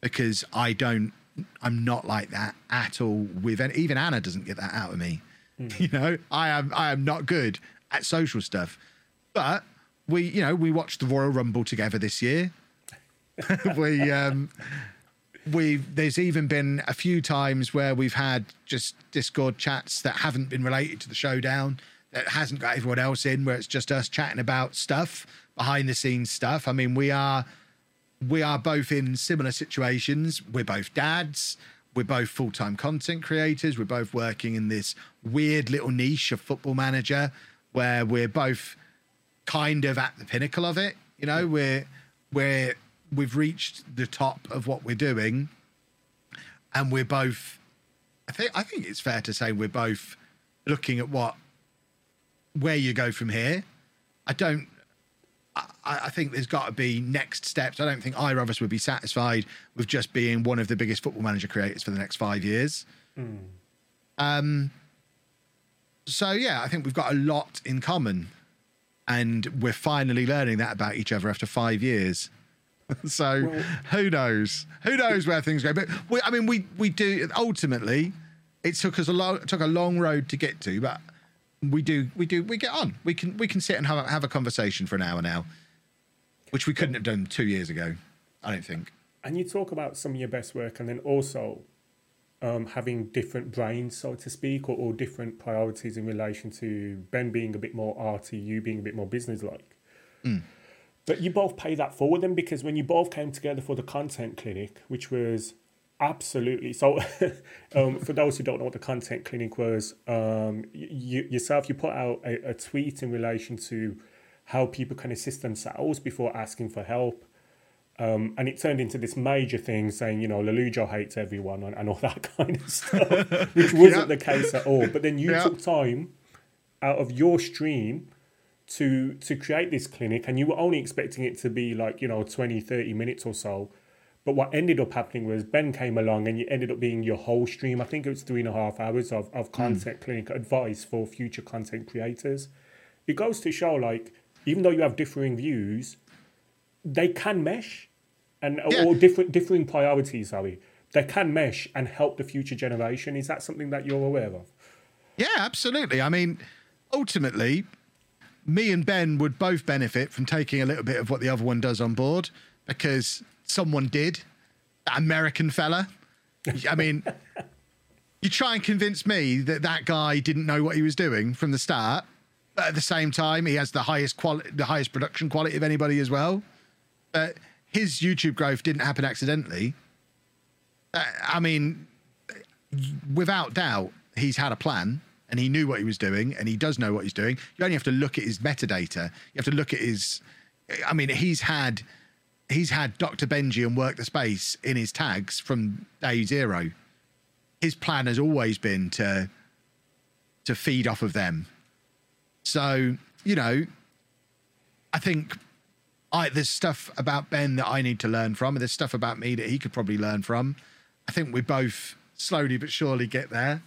because I don't. I'm not like that at all. With any, even Anna doesn't get that out of me. You know, I am. I am not good at social stuff. But we, you know, we watched the Royal Rumble together this year. we, um, we, there's even been a few times where we've had just Discord chats that haven't been related to the showdown, that hasn't got everyone else in, where it's just us chatting about stuff, behind the scenes stuff. I mean, we are, we are both in similar situations. We're both dads. We're both full time content creators. We're both working in this weird little niche of football manager where we're both kind of at the pinnacle of it. You know, we're we're we've reached the top of what we're doing, and we're both. I think I think it's fair to say we're both looking at what where you go from here. I don't. I, I think there's got to be next steps. I don't think either of us would be satisfied with just being one of the biggest football manager creators for the next five years. Um. So yeah, I think we've got a lot in common and we're finally learning that about each other after five years. so Well- who knows? Who knows where things go? But we, I mean, we we do ultimately. It took us a long took a long road to get to, but we do we do we get on. We can we can sit and have a, have a conversation for an hour now, which we couldn't have done two years ago. I don't think. And you talk about some of your best work, and then also um, having different brains, so to speak, or, or different priorities in relation to Ben being a bit more arty, you being a bit more business-like. But you both pay that forward then, because when you both came together for the content clinic, which was absolutely so. um, for those who don't know what the content clinic was, um, you, yourself, you put out a, a tweet in relation to how people can assist themselves before asking for help. Um, and it turned into this major thing saying, you know, Lollujo hates everyone and, and all that kind of stuff, which wasn't Yeah. the case at all. But then you Yeah. took time out of your stream to to create this clinic and you were only expecting it to be like, you know, 20, 30 minutes or so. But what ended up happening was Ben came along and you ended up being your whole stream. I think it was three and a half hours of, of hmm. content clinic advice for future content creators. It goes to show like, even though you have differing views, they can mesh and Yeah. or different differing priorities sorry they can mesh and help the future generation is that something that you're aware of Yeah, absolutely. I mean, ultimately, me and Ben would both benefit from taking a little bit of what the other one does on board because someone did. That American fella. I mean, you try and convince me that that guy didn't know what he was doing from the start, but at the same time, he has the highest quality, the highest production quality of anybody as well. But his YouTube growth didn't happen accidentally. Uh, I mean, without doubt, he's had a plan and he knew what he was doing and he does know what he's doing. You only have to look at his metadata. You have to look at his. I mean, he's had he's had Dr. Benji and Work the Space in his tags from day zero. His plan has always been to to feed off of them. So you know, I think I there's stuff about Ben that I need to learn from, and there's stuff about me that he could probably learn from. I think we both slowly but surely get there,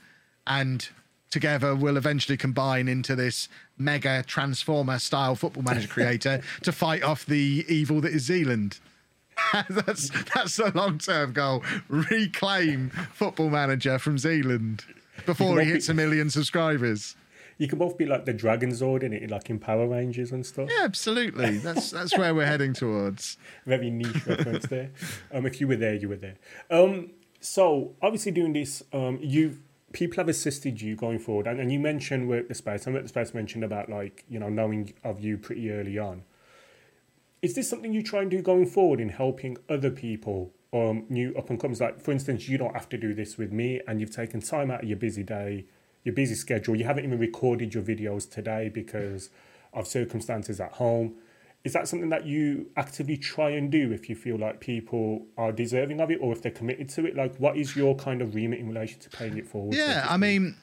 and together we'll eventually combine into this mega transformer style football manager creator to fight off the evil that is Zealand. that's that's the long term goal. Reclaim football manager from Zealand before he won't be- hits a million subscribers. you can both be like the dragon zord in it like in power rangers and stuff Yeah, absolutely. That's that's where we're heading towards. very niche reference there um if you were there you were there um so obviously doing this um you people have assisted you going forward and, and you mentioned work the space and work the space mentioned about like you know knowing of you pretty early on. Is this something you try and do going forward in helping other people um new up and comers like for instance you don't have to do this with me and you've taken time out of your busy day your busy schedule. You haven't even recorded your videos today because of circumstances at home is that something that you actively try and do if you feel like people are deserving of it or if they're committed to it like what is your kind of remit in relation to paying it forward Yeah, I mean,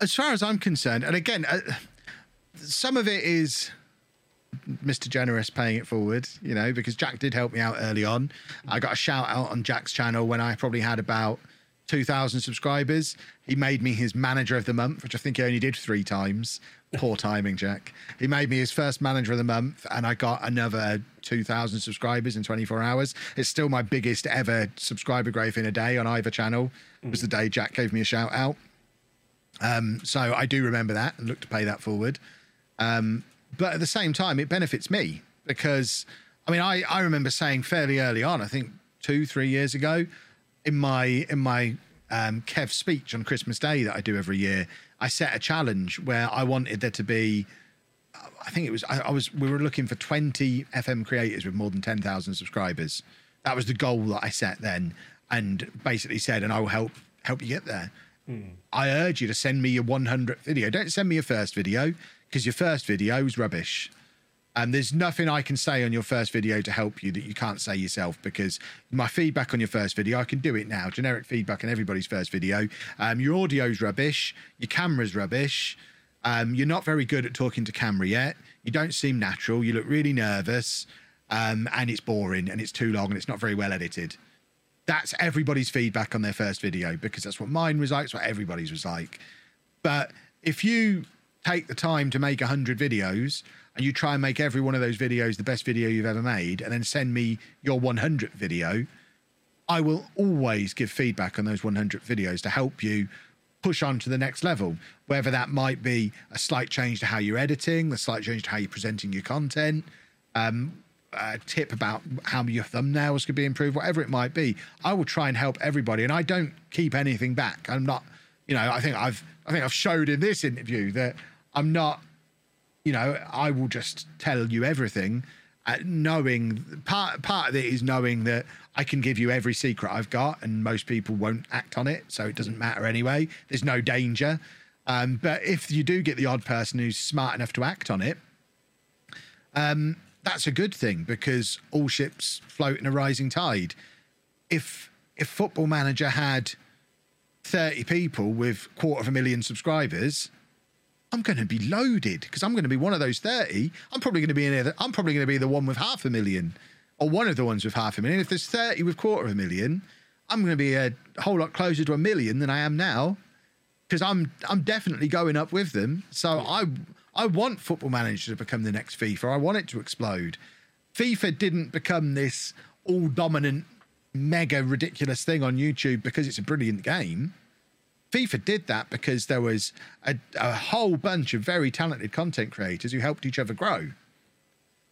as far as I'm concerned, and again, uh, some of it is Mr. Generous paying it forward, you know, because Jack did help me out early on. I got a shout out on Jack's channel when I probably had about 2,000 subscribers. He made me his manager of the month, which I think he only did three times. Poor timing, Jack. He made me his first manager of the month, and I got another 2,000 subscribers in 24 hours. It's still my biggest ever subscriber growth in a day on either channel. It was the day Jack gave me a shout out. Um, so I do remember that and look to pay that forward. Um, but at the same time, it benefits me because I mean, I, I remember saying fairly early on, I think two, three years ago, in my in my um, Kev speech on Christmas Day that I do every year, I set a challenge where I wanted there to be. I think it was I, I was we were looking for 20 FM creators with more than 10,000 subscribers. That was the goal that I set then, and basically said, and I will help help you get there. I urge you to send me your 100th video. Don't send me your first video because your first video is rubbish. And there's nothing I can say on your first video to help you that you can't say yourself because my feedback on your first video, I can do it now. Generic feedback on everybody's first video. Um, your audio's rubbish. Your camera's rubbish. Um, you're not very good at talking to camera yet. You don't seem natural. You look really nervous. Um, and it's boring and it's too long and it's not very well edited. That's everybody's feedback on their first video because that's what mine was like. It's what everybody's was like. But if you take the time to make 100 videos and you try and make every one of those videos the best video you've ever made and then send me your 100th video, I will always give feedback on those 100 videos to help you push on to the next level. Whether that might be a slight change to how you're editing, a slight change to how you're presenting your content, um, a tip about how your thumbnails could be improved, whatever it might be. I will try and help everybody, and I don't keep anything back. I'm not, you know, I think I've, I think I've showed in this interview that I'm not, you know, I will just tell you everything. Uh, knowing part part of it is knowing that I can give you every secret I've got, and most people won't act on it, so it doesn't matter anyway. There's no danger. Um, but if you do get the odd person who's smart enough to act on it, um, that's a good thing because all ships float in a rising tide. If if Football Manager had thirty people with quarter of a million subscribers, I'm going to be loaded because I'm going to be one of those thirty. I'm probably going to be in. I'm probably going to be the one with half a million, or one of the ones with half a million. If there's thirty with quarter of a million, I'm going to be a whole lot closer to a million than I am now because I'm I'm definitely going up with them. So I I want Football Manager to become the next FIFA. I want it to explode. FIFA didn't become this all dominant, mega ridiculous thing on YouTube because it's a brilliant game. FIFA did that because there was a, a whole bunch of very talented content creators who helped each other grow.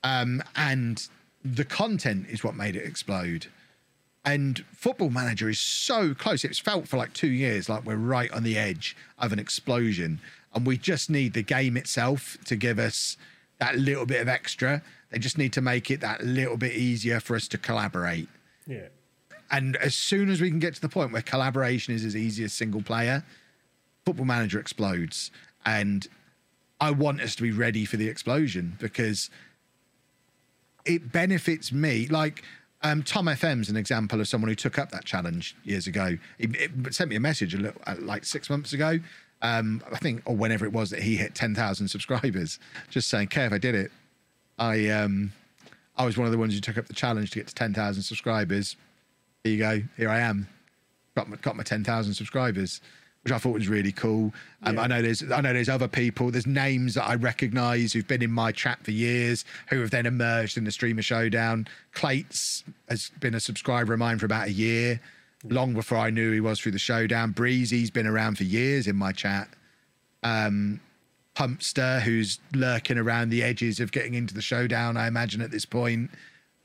Um, and the content is what made it explode. And Football Manager is so close. It's felt for like two years like we're right on the edge of an explosion. And we just need the game itself to give us that little bit of extra. They just need to make it that little bit easier for us to collaborate. Yeah. And as soon as we can get to the point where collaboration is as easy as single player, Football Manager explodes. And I want us to be ready for the explosion because it benefits me. Like um, Tom FM's an example of someone who took up that challenge years ago. He, sent me a message a little, uh, like six months ago. Um, I think, or whenever it was that he hit 10,000 subscribers, just saying, Kev, I did it. I, um, I was one of the ones who took up the challenge to get to 10,000 subscribers. Here you go. Here I am. Got my, got my 10,000 subscribers, which I thought was really cool. Um, Yeah. I know there's I know there's other people. There's names that I recognise who've been in my chat for years who have then emerged in the streamer showdown. Clates has been a subscriber of mine for about a year, long before I knew he was through the showdown. Breezy's been around for years in my chat. Um, Pumpster, who's lurking around the edges of getting into the showdown, I imagine at this point.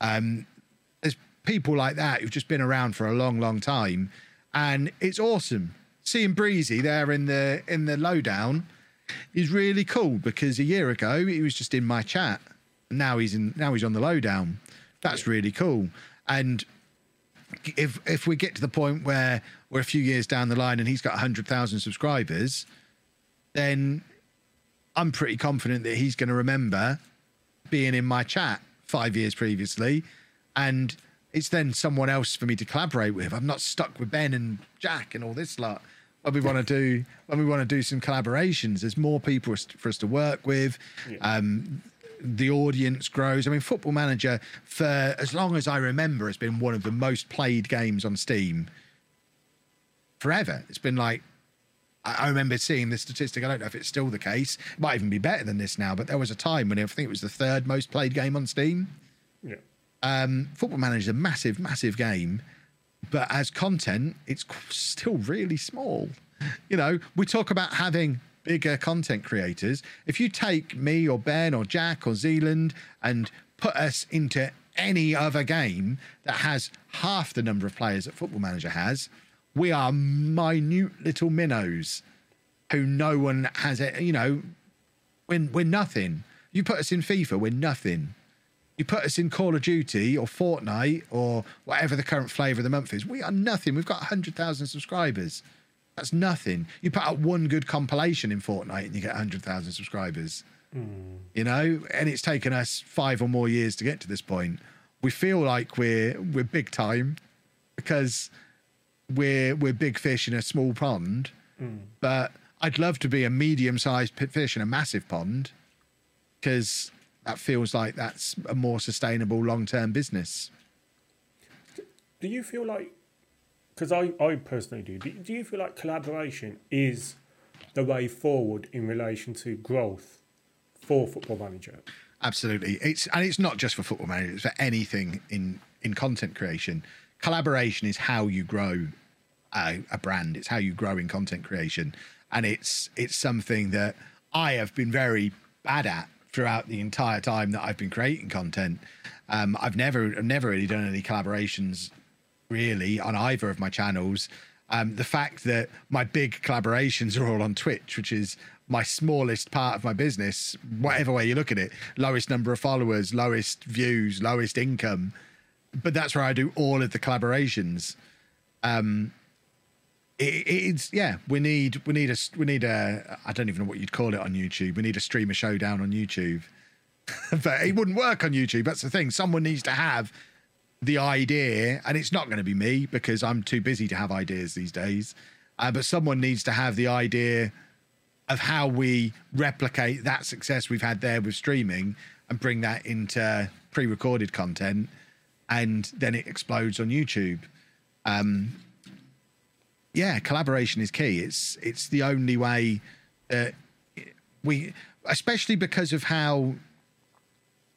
Um, people like that who've just been around for a long, long time, and it's awesome. Seeing Breezy there in the in the lowdown is really cool because a year ago he was just in my chat, and now he's in now he's on the lowdown. That's really cool, and if if we get to the point where we're a few years down the line and he's got hundred thousand subscribers, then I'm pretty confident that he's going to remember being in my chat five years previously, and it's then someone else for me to collaborate with. I'm not stuck with Ben and Jack and all this lot. When we want to do when we want to do some collaborations, there's more people for us- to work with. Um, the audience grows. I mean, Football Manager, for as long as I remember, has been one of the most played games on Steam forever. It's been like I I remember seeing this statistic. I don't know if it's still the case. It might even be better than this now. But there was a time when I think it was the third most played game on Steam. Um, Football Manager is a massive, massive game, but as content, it's still really small. You know, we talk about having bigger content creators, if you take me or Ben or Jack or Zealand and put us into any other game that has half the number of players that Football Manager has, we are minute little minnows who no one has it. You know, we're, we're nothing. You put us in FIFA, we're nothing. You put us in Call of Duty or Fortnite or whatever the current flavour of the month is, we are nothing. We've got 100,000 subscribers. That's nothing. You put out one good compilation in Fortnite and you get 100,000 subscribers. You know, and it's taken us five or more years to get to this point. We feel like we're we're big time because we're we're big fish in a small pond. Mm. But I'd love to be a medium-sized fish in a massive pond because that feels like that's a more sustainable long-term business. Do you feel like, because I, I personally do, do, do you feel like collaboration is the way forward in relation to growth for Football Manager? Absolutely. It's and it's not just for football manager, it's for anything in in content creation. Collaboration is how you grow a, a brand. It's how you grow in content creation. And it's it's something that I have been very bad at throughout the entire time that I've been creating content. Um, I've never I've never really done any collaborations really on either of my channels. Um, the fact that my big collaborations are all on Twitch, which is my smallest part of my business, whatever way you look at it, lowest number of followers, lowest views, lowest income, but that's where I do all of the collaborations. Um, it, it's yeah, we need we need a we need a I don't even know what you'd call it on YouTube. We need a streamer showdown on YouTube, but it wouldn't work on YouTube. That's the thing. Someone needs to have the idea, and it's not going to be me because I'm too busy to have ideas these days. Uh, but someone needs to have the idea of how we replicate that success we've had there with streaming and bring that into pre-recorded content, and then it explodes on YouTube. Um, yeah, collaboration is key. It's it's the only way that we, especially because of how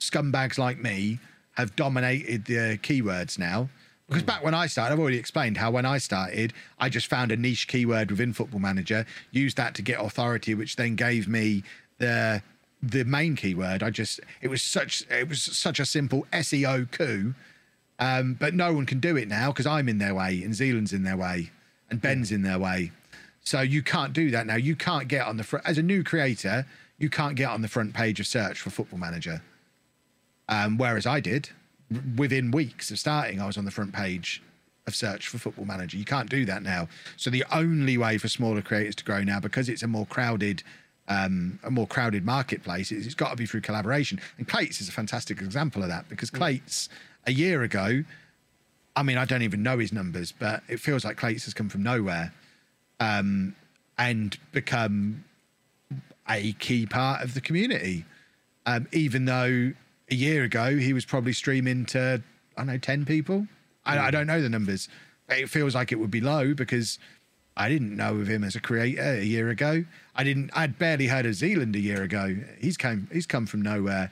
scumbags like me have dominated the keywords now. Because back when I started, I've already explained how when I started, I just found a niche keyword within Football Manager, used that to get authority, which then gave me the the main keyword. I just it was such it was such a simple SEO coup, um, but no one can do it now because I'm in their way and Zealand's in their way and Ben's in their way. So you can't do that now. You can't get on the front as a new creator. You can't get on the front page of search for Football Manager. Um, whereas I did, within weeks of starting, I was on the front page of search for Football Manager. You can't do that now. So the only way for smaller creators to grow now, because it's a more crowded, um, a more crowded marketplace, is it's got to be through collaboration. And Clates is a fantastic example of that because Clates a year ago, I mean, I don't even know his numbers, but it feels like Clates has come from nowhere um, and become a key part of the community. Um, even though a year ago he was probably streaming to I don't know ten people. I, I don't know the numbers. It feels like it would be low because I didn't know of him as a creator a year ago. I didn't. I'd barely heard of Zealand a year ago. He's come. He's come from nowhere.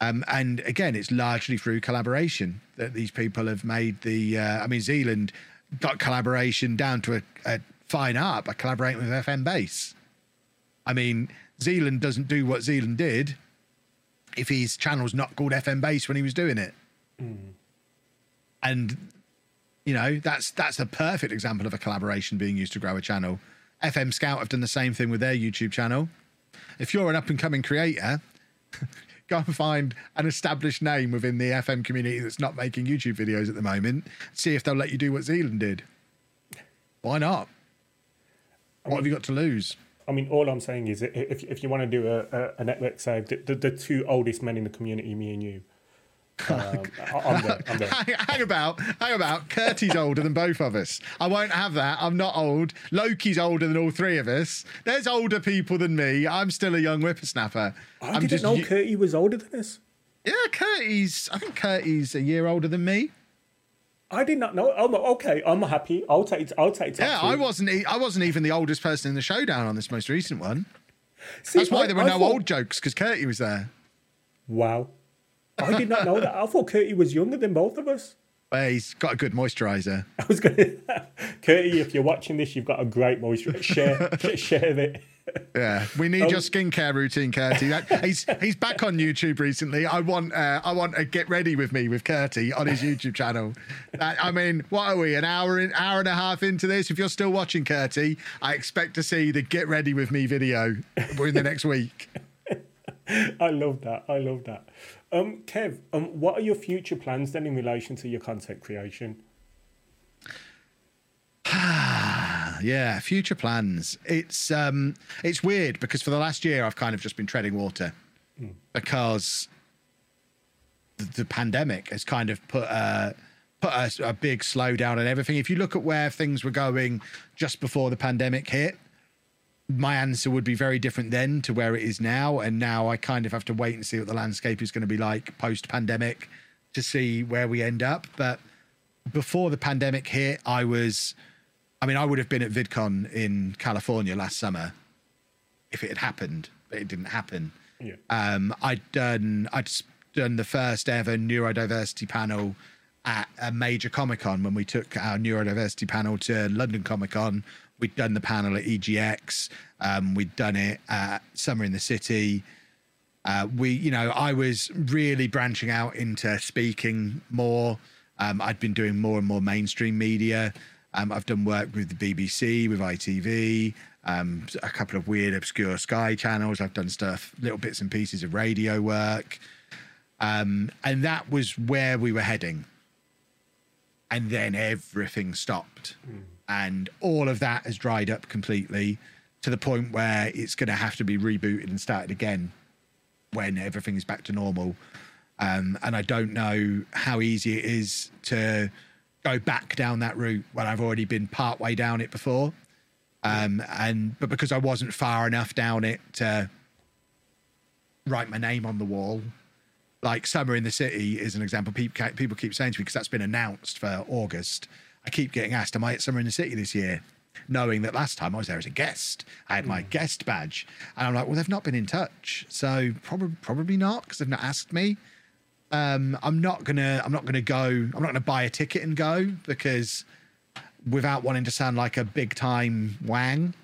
Um, and again, it's largely through collaboration that these people have made the. Uh, I mean, Zealand got collaboration down to a, a fine art by collaborating with FM Base. I mean, Zealand doesn't do what Zealand did if his channel's not called FM Base when he was doing it. And you know, that's that's a perfect example of a collaboration being used to grow a channel. FM Scout have done the same thing with their YouTube channel. If you're an up and coming creator, go and find an established name within the FM community that's not making YouTube videos at the moment. See if they'll let you do what Zealand did. Why not? What have you got to lose? I mean, all I'm saying is, if if you want to do a, a, a network save, the, the, the two oldest men in the community, me and you, um, I- I'm there. I'm there. hang, hang about, hang about. Kurtie's older than both of us. I won't have that. I'm not old. Loki's older than all three of us. There's older people than me. I'm still a young whippersnapper. I I'm didn't know Curtie was older than us. yeah, Kurtie's. I think Kurtie's a year older than me. I did not know. I'm okay. I'm happy. I'll take it. I'll take it. Yeah, I wasn't. e- I wasn't even the oldest person in the showdown on this most recent one. See, That's why I- there were I no thought- old jokes because Kurtie was there. Wow. I did not know that. I thought Curtie was younger than both of us. Well, he's got a good moisturizer. I was going to, Curtie, if you're watching this, you've got a great moisturizer. Share, share it. Yeah, we need Um, your skincare routine, Curtie. He's he's back on YouTube recently. I want uh, I want a get ready with me with Curtie on his YouTube channel. That, I mean, what are we? An hour in, hour and a half into this. If you're still watching, Curtie, I expect to see the get ready with me video in the next week. I love that. I love that. Um, Kev, um, what are your future plans then in relation to your content creation? Yeah, future plans. It's um, it's weird because for the last year I've kind of just been treading water because the, the pandemic has kind of put a put a, a big slowdown on everything. If you look at where things were going just before the pandemic hit, my answer would be very different then to where it is now. And now I kind of have to wait and see what the landscape is going to be like post pandemic to see where we end up. But before the pandemic hit, I was, I mean, I would have been at VidCon in California last summer if it had happened, but it didn't happen. Yeah. Um, I'd done, I'd done the first ever neurodiversity panel at a major Comic Con when we took our neurodiversity panel to London Comic Con. We'd done the panel at EGX. Um, we'd done it at Summer in the City. Uh, we, you know, I was really branching out into speaking more. Um, I'd been doing more and more mainstream media. Um, I've done work with the BBC, with ITV, um, a couple of weird, obscure Sky channels. I've done stuff, little bits and pieces of radio work. Um, and that was where we were heading. And then everything stopped. And all of that has dried up completely to the point where it's going to have to be rebooted and started again when everything is back to normal. Um, and I don't know how easy it is to go back down that route when I've already been part way down it before. Um, and but because I wasn't far enough down it to write my name on the wall, like Summer in the City is an example. People people keep saying to me because that's been announced for August. I keep getting asked, "Am I at Summer in the City this year?" Knowing that last time I was there as a guest, I had my guest badge, and I'm like, "Well, they've not been in touch, so probably probably not because they've not asked me." Um, I'm not gonna I'm not gonna go. I'm not gonna buy a ticket and go because without wanting to sound like a big time wang,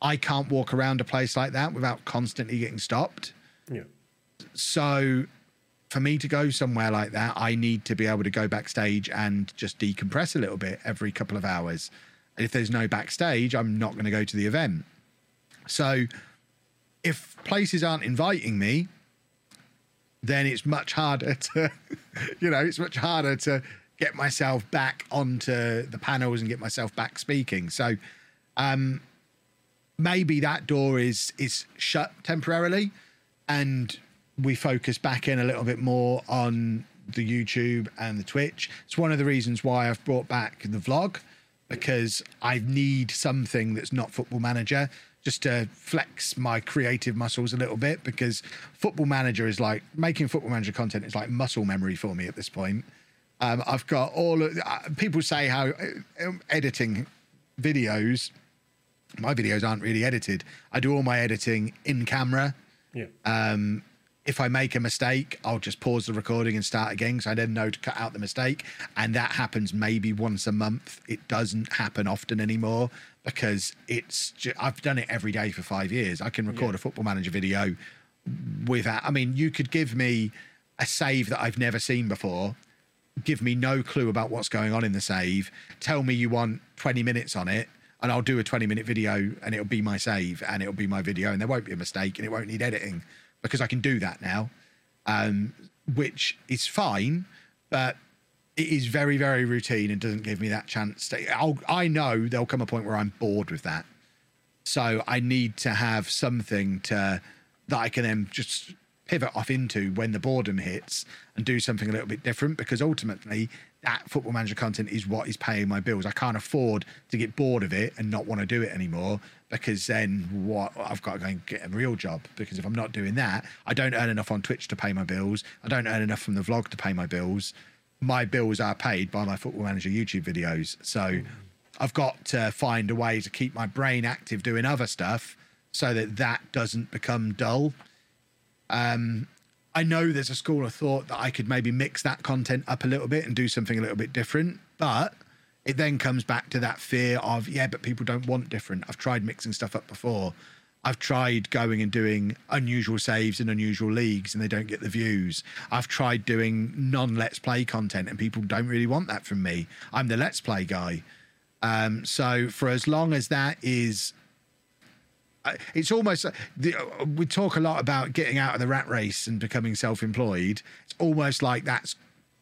I can't walk around a place like that without constantly getting stopped. Yeah. So for me to go somewhere like that, I need to be able to go backstage and just decompress a little bit every couple of hours. And if there's no backstage, I'm not going to go to the event. So if places aren't inviting me, then it's much harder to, you know, it's much harder to get myself back onto the panels and get myself back speaking. So um, maybe that door is is shut temporarily, and we focus back in a little bit more on the YouTube and the Twitch. It's one of the reasons why I've brought back the vlog because I need something that's not Football Manager just to flex my creative muscles a little bit because Football Manager is like making Football Manager content is like muscle memory for me at this point. Um, I've got all of uh, people say how uh, um, editing videos, my videos aren't really edited. I do all my editing in camera. Yeah. Um, if I make a mistake, I'll just pause the recording and start again because I then know to cut out the mistake. And that happens maybe once a month. It doesn't happen often anymore because it's. I've done it every day for five years. I can record Yeah. a football manager video without. I mean, you could give me a save that I've never seen before. Give me no clue about what's going on in the save. Tell me you want 20 minutes on it, and I'll do a 20 minute video, and it'll be my save, and it'll be my video, and there won't be a mistake, and it won't need editing because I can do that now, um, which is fine, but it is very, very routine and doesn't give me that chance. To, I'll, I know there'll come a point where I'm bored with that. So I need to have something to that I can then just pivot off into when the boredom hits and do something a little bit different because ultimately that football manager content is what is paying my bills. I can't afford to get bored of it and not want to do it anymore because then what I've got to go and get a real job because if I'm not doing that, I don't earn enough on Twitch to pay my bills. I don't earn enough from the vlog to pay my bills. My bills are paid by my football manager YouTube videos. So I've got to find a way to keep my brain active doing other stuff so that that doesn't become dull. Um, I know there's a school of thought that I could maybe mix that content up a little bit and do something a little bit different. But it then comes back to that fear of, yeah, but people don't want different. I've tried mixing stuff up before. I've tried going and doing unusual saves in unusual leagues and they don't get the views. I've tried doing non let's play content and people don't really want that from me. I'm the let's play guy. Um, so for as long as that is it's almost the, we talk a lot about getting out of the rat race and becoming self-employed it's almost like that's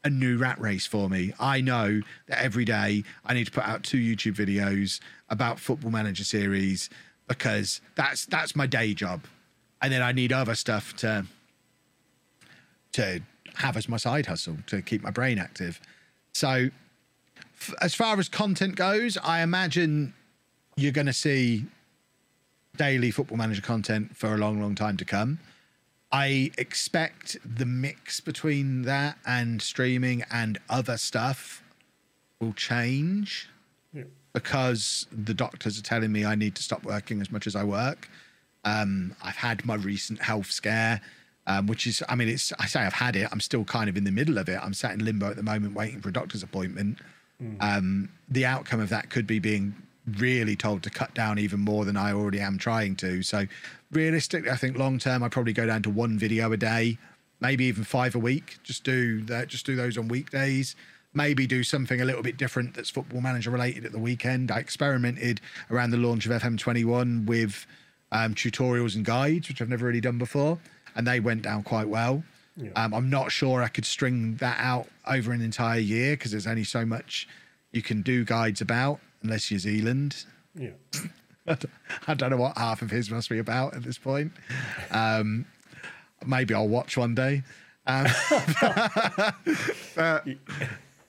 a new rat race for me. I know that every day i need to put out two youtube videos about football manager series because that's that's my day job. And then i need other stuff to to have as my side hustle to keep my brain active. So f- as far as content goes i imagine you're going to see daily football manager content for a long, long time to come. I expect the mix between that and streaming and other stuff will change Yeah. because the doctors are telling me I need to stop working as much as I work. Um, I've had my recent health scare, um, which is, I mean, it's, I say I've had it. I'm still kind of in the middle of it. I'm sat in limbo at the moment waiting for a doctor's appointment. Um, the outcome of that could be being really told to cut down even more than I already am trying to. So, realistically, I think long term, I probably go down to one video a day, maybe even five a week. Just do that. Just do those on weekdays. Maybe do something a little bit different that's football manager related at the weekend. I experimented around the launch of FM21 with um, tutorials and guides, which I've never really done before, and they went down quite well. Yeah. Um, I'm not sure I could string that out over an entire year because there's only so much you can do guides about unless you're Zealand. Yeah. I don't know what half of his must be about at this point. Um, maybe I'll watch one day. Um, but,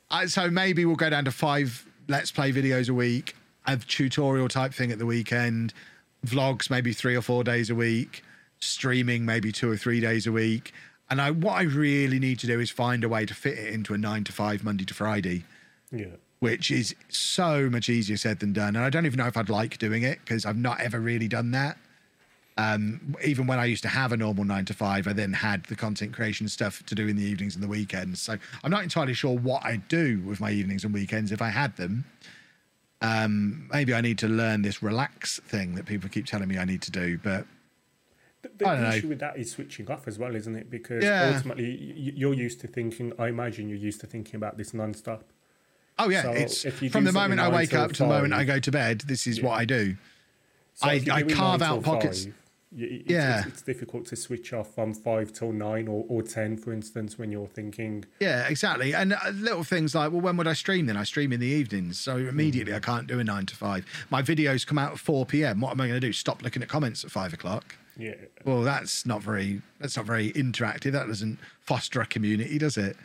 I, so maybe we'll go down to five let's play videos a week, a tutorial type thing at the weekend, vlogs maybe three or four days a week, streaming maybe two or three days a week. And I, what I really need to do is find a way to fit it into a nine to five, Monday to Friday Yeah. Which is so much easier said than done. And I don't even know if I'd like doing it because I've not ever really done that. Um, even when I used to have a normal nine to five, I then had the content creation stuff to do in the evenings and the weekends. So I'm not entirely sure what I'd do with my evenings and weekends if I had them. Um, maybe I need to learn this relax thing that people keep telling me I need to do. But The, the I don't know. issue with that is switching off as well, isn't it? Because Yeah. ultimately, you're used to thinking. I imagine you're used to thinking about this non-stop. Oh yeah, So it's from the moment I wake up to the moment I go to bed. This is what I do. So I- I carve out pockets. five, it's, Yeah. it's, it's difficult to switch off from five till nine or, or ten, for instance, when you're thinking. Yeah, exactly. And uh, little things like, well, when would I stream then? I stream in the evenings. So immediately I can't do a nine to five. My videos come out at 4 p.m. What am I going to do? Stop looking at comments at five o'clock? Yeah, Well, that's not very, that's not very interactive. That doesn't foster a community, does it?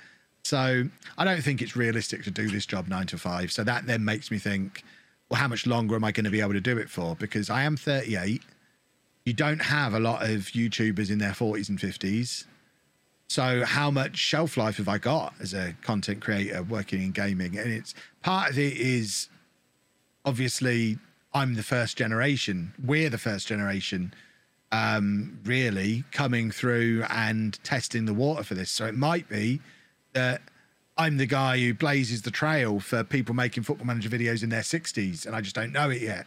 So I don't think it's realistic to do this job nine to five. So that then makes me think, well, how much longer am I going to be able to do it for? Because I am 38. You don't have a lot of YouTubers in their 40s and 50s. So how much shelf life have I got as a content creator working in gaming? And it's part of it is obviously I'm the first generation. We're the first generation um, really coming through and testing the water for this. So it might be that I'm the guy who blazes the trail for people making football manager videos in their 60s, and I just don't know it yet.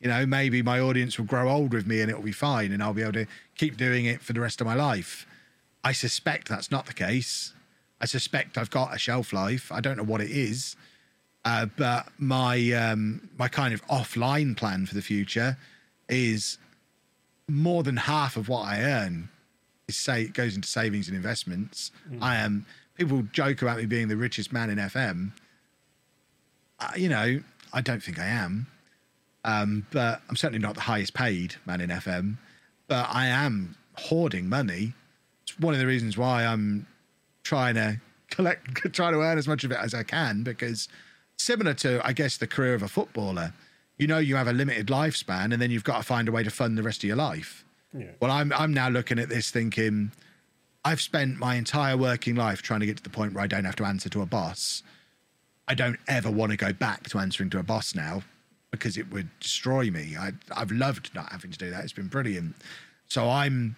You know, maybe my audience will grow old with me and it'll be fine, and I'll be able to keep doing it for the rest of my life. I suspect that's not the case. I suspect I've got a shelf life. I don't know what it is, uh, but my um, my kind of offline plan for the future is more than half of what I earn is say it goes into savings and investments. I am people joke about me being the richest man in FM. Uh, you know, I don't think I am, um, but I'm certainly not the highest paid man in FM. But I am hoarding money. It's one of the reasons why I'm trying to collect, trying to earn as much of it as I can because similar to, I guess, the career of a footballer, you know, you have a limited lifespan and then you've got to find a way to fund the rest of your life. yeah, Well, I'm I'm now looking at this thinking, I've spent my entire working life trying to get to the point where I don't have to answer to a boss. I don't ever want to go back to answering to a boss now because it would destroy me. I I've loved not having to do that. It's been brilliant. So I'm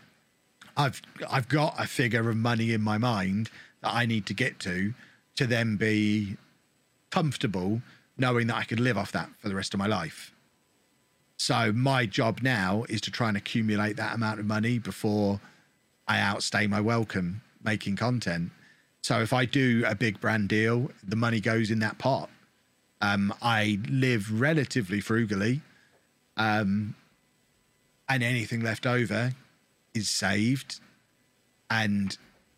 I've I've got a figure of money in my mind that I need to get to to then be comfortable knowing that I could live off that for the rest of my life. So my job now is to try and accumulate that amount of money before I outstay my welcome making content. So if I do a big brand deal, the money goes in that pot. Um, I live relatively frugally, um, and anything left over is saved. And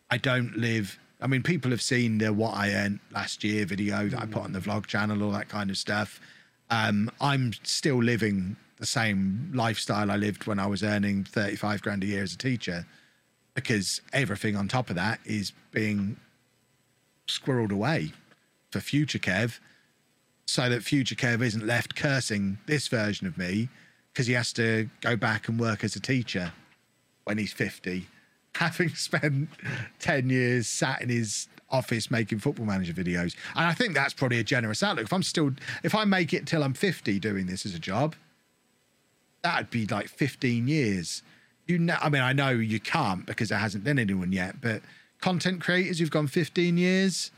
I don't live. I mean, people have seen the what I earned last year video that I put on the vlog channel, all that kind of stuff. Um, I'm still living the same lifestyle I lived when I was earning 35 grand a year as a teacher, because everything on top of that is being squirreled away for future Kev, so that future Kev isn't left cursing this version of me because he has to go back and work as a teacher when he's 50, having spent 10 years sat in his office making football manager videos. And I think that's probably a generous outlook. If I'm still, if I make it till I'm 50 doing this as a job, that'd be like 15 years. You know, I mean, I know you can't because there hasn't been anyone yet, but content creators who've gone 15 years,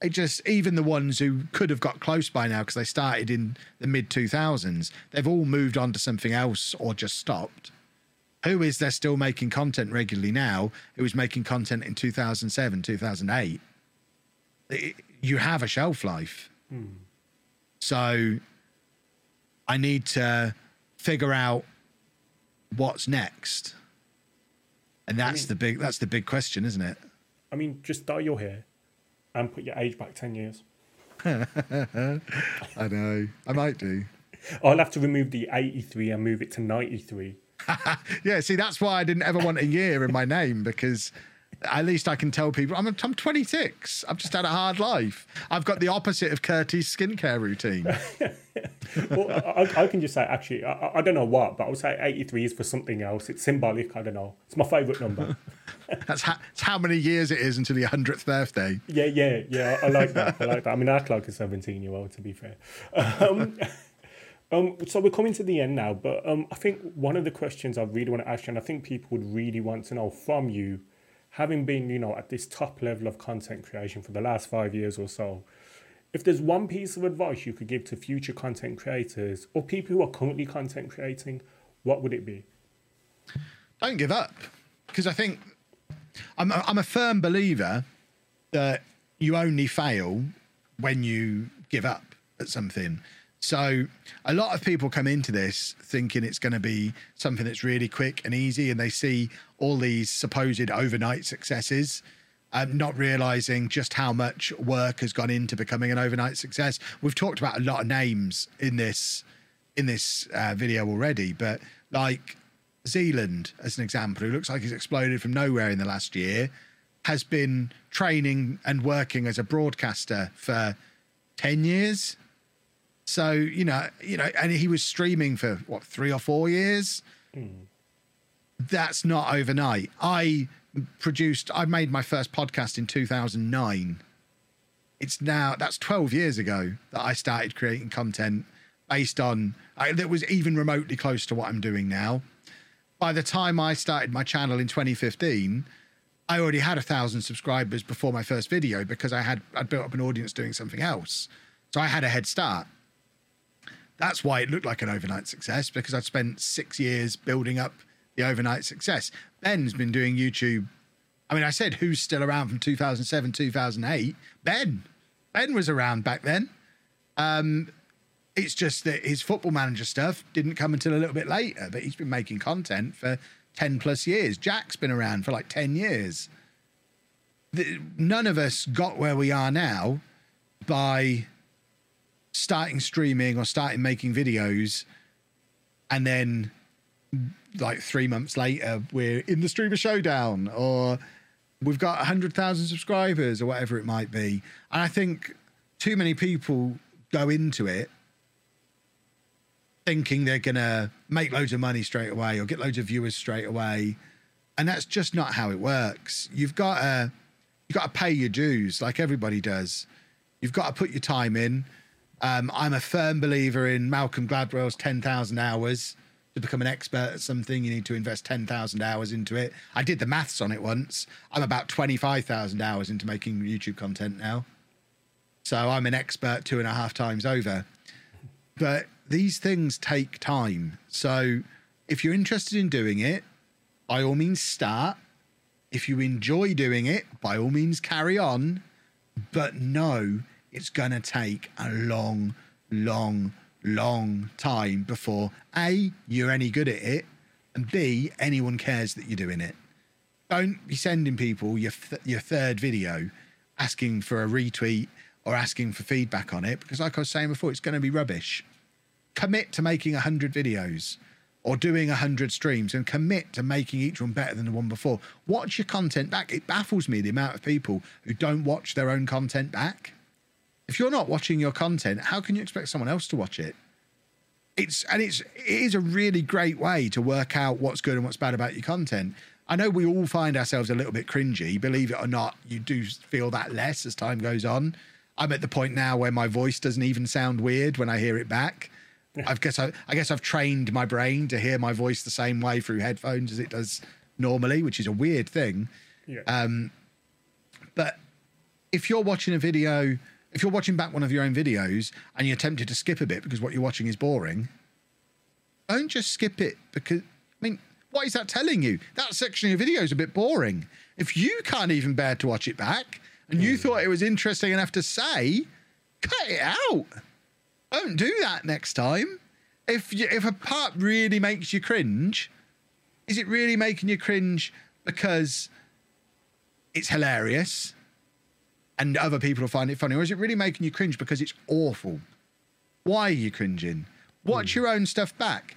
it just even the ones who could have got close by now because they started in the mid 2000s, they've all moved on to something else or just stopped. Who is there still making content regularly now? Who was making content in 2007, 2008? It, you have a shelf life. Hmm. So I need to figure out what's next. And that's mean- the big that's the big question, isn't it? I mean, just dye your hair and put your age back 10 years. I know. I might do. I'll have to remove the 83 and move it to 93. Yeah, see, that's why I didn't ever want a year in my name because at least I can tell people I'm, I'm 26. I've just had a hard life. I've got the opposite of Curtis' skincare routine. well, I, I can just say, actually, I, I don't know what, but I'll say 83 is for something else. It's symbolic. I don't know. It's my favourite number. That's how, that's how many years it is until your 100th birthday. Yeah, yeah, yeah. I like that. I like that. I mean, I act like a 17 year old, to be fair. Um, um, so we're coming to the end now, but um, I think one of the questions I really want to ask you, and I think people would really want to know from you, having been, you know, at this top level of content creation for the last five years or so, if there's one piece of advice you could give to future content creators or people who are currently content creating, what would it be? Don't give up because I think I'm I'm a firm believer that you only fail when you give up at something. So a lot of people come into this thinking it's going to be something that's really quick and easy, and they see all these supposed overnight successes, um, not realizing just how much work has gone into becoming an overnight success. We've talked about a lot of names in this in this uh, video already, but like Zealand, as an example, who looks like he's exploded from nowhere in the last year, has been training and working as a broadcaster for 10 years. So, you know, you know, and he was streaming for what, three or four years? Hmm. That's not overnight. I produced, I made my first podcast in 2009. It's now, that's 12 years ago that I started creating content based on, I, that was even remotely close to what I'm doing now by the time I started my channel in 2015, I already had a thousand subscribers before my first video because I had I'd built up an audience doing something else. So I had a head start. That's why it looked like an overnight success because I'd spent six years building up the overnight success. Ben's been doing YouTube. I mean, I said who's still around from 2007, 2008. Ben. Ben was around back then. Um, it's just that his football manager stuff didn't come until a little bit later, but he's been making content for 10 plus years. Jack's been around for like 10 years. The, none of us got where we are now by starting streaming or starting making videos and then like three months later we're in the streamer showdown or we've got 100,000 subscribers or whatever it might be. And I think too many people go into it thinking they're going to make loads of money straight away or get loads of viewers straight away. And that's just not how it works. You've got to you've got to pay your dues like everybody does. You've got to put your time in. Um, I'm a firm believer in Malcolm Gladwell's 10,000 hours to become an expert at something, you need to invest 10,000 hours into it. I did the maths on it once. I'm about 25,000 hours into making YouTube content now. So I'm an expert two and a half times over. But these things take time. So if you're interested in doing it, by all means start. If you enjoy doing it, by all means carry on. But know it's going to take a long, long, long time before A, you're any good at it, and B, anyone cares that you're doing it. Don't be sending people your, th- your third video asking for a retweet or asking for feedback on it because, like I was saying before, it's going to be rubbish. Commit to making 100 videos or doing 100 streams and commit to making each one better than the one before. Watch your content back. It baffles me the amount of people who don't watch their own content back. If you're not watching your content, how can you expect someone else to watch it? It's and it's it is a really great way to work out what's good and what's bad about your content. I know we all find ourselves a little bit cringy. Believe it or not, you do feel that less as time goes on. I'm at the point now where my voice doesn't even sound weird when I hear it back. I guess I, I guess I've trained my brain to hear my voice the same way through headphones as it does normally, which is a weird thing. Yeah. Um, but if you're watching a video, if you're watching back one of your own videos and you're tempted to skip a bit because what you're watching is boring, don't just skip it because, I mean, what is that telling you? That section of your video is a bit boring. If you can't even bear to watch it back and you hmm. thought it was interesting enough to say, cut it out. Don't do that next time. If you, if a part really makes you cringe, is it really making you cringe because it's hilarious and other people will find it funny, or is it really making you cringe because it's awful? Why are you cringing? Watch hmm. your own stuff back,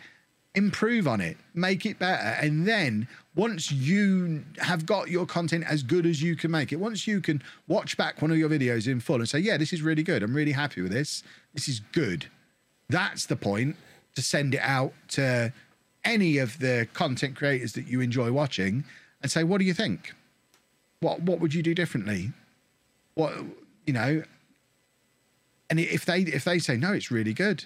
improve on it, make it better, and then once you have got your content as good as you can make it, once you can watch back one of your videos in full and say, "Yeah, this is really good. I'm really happy with this. This is good." That's the point to send it out to any of the content creators that you enjoy watching and say, "What do you think? What what would you do differently? What you know?" And if they if they say no, it's really good.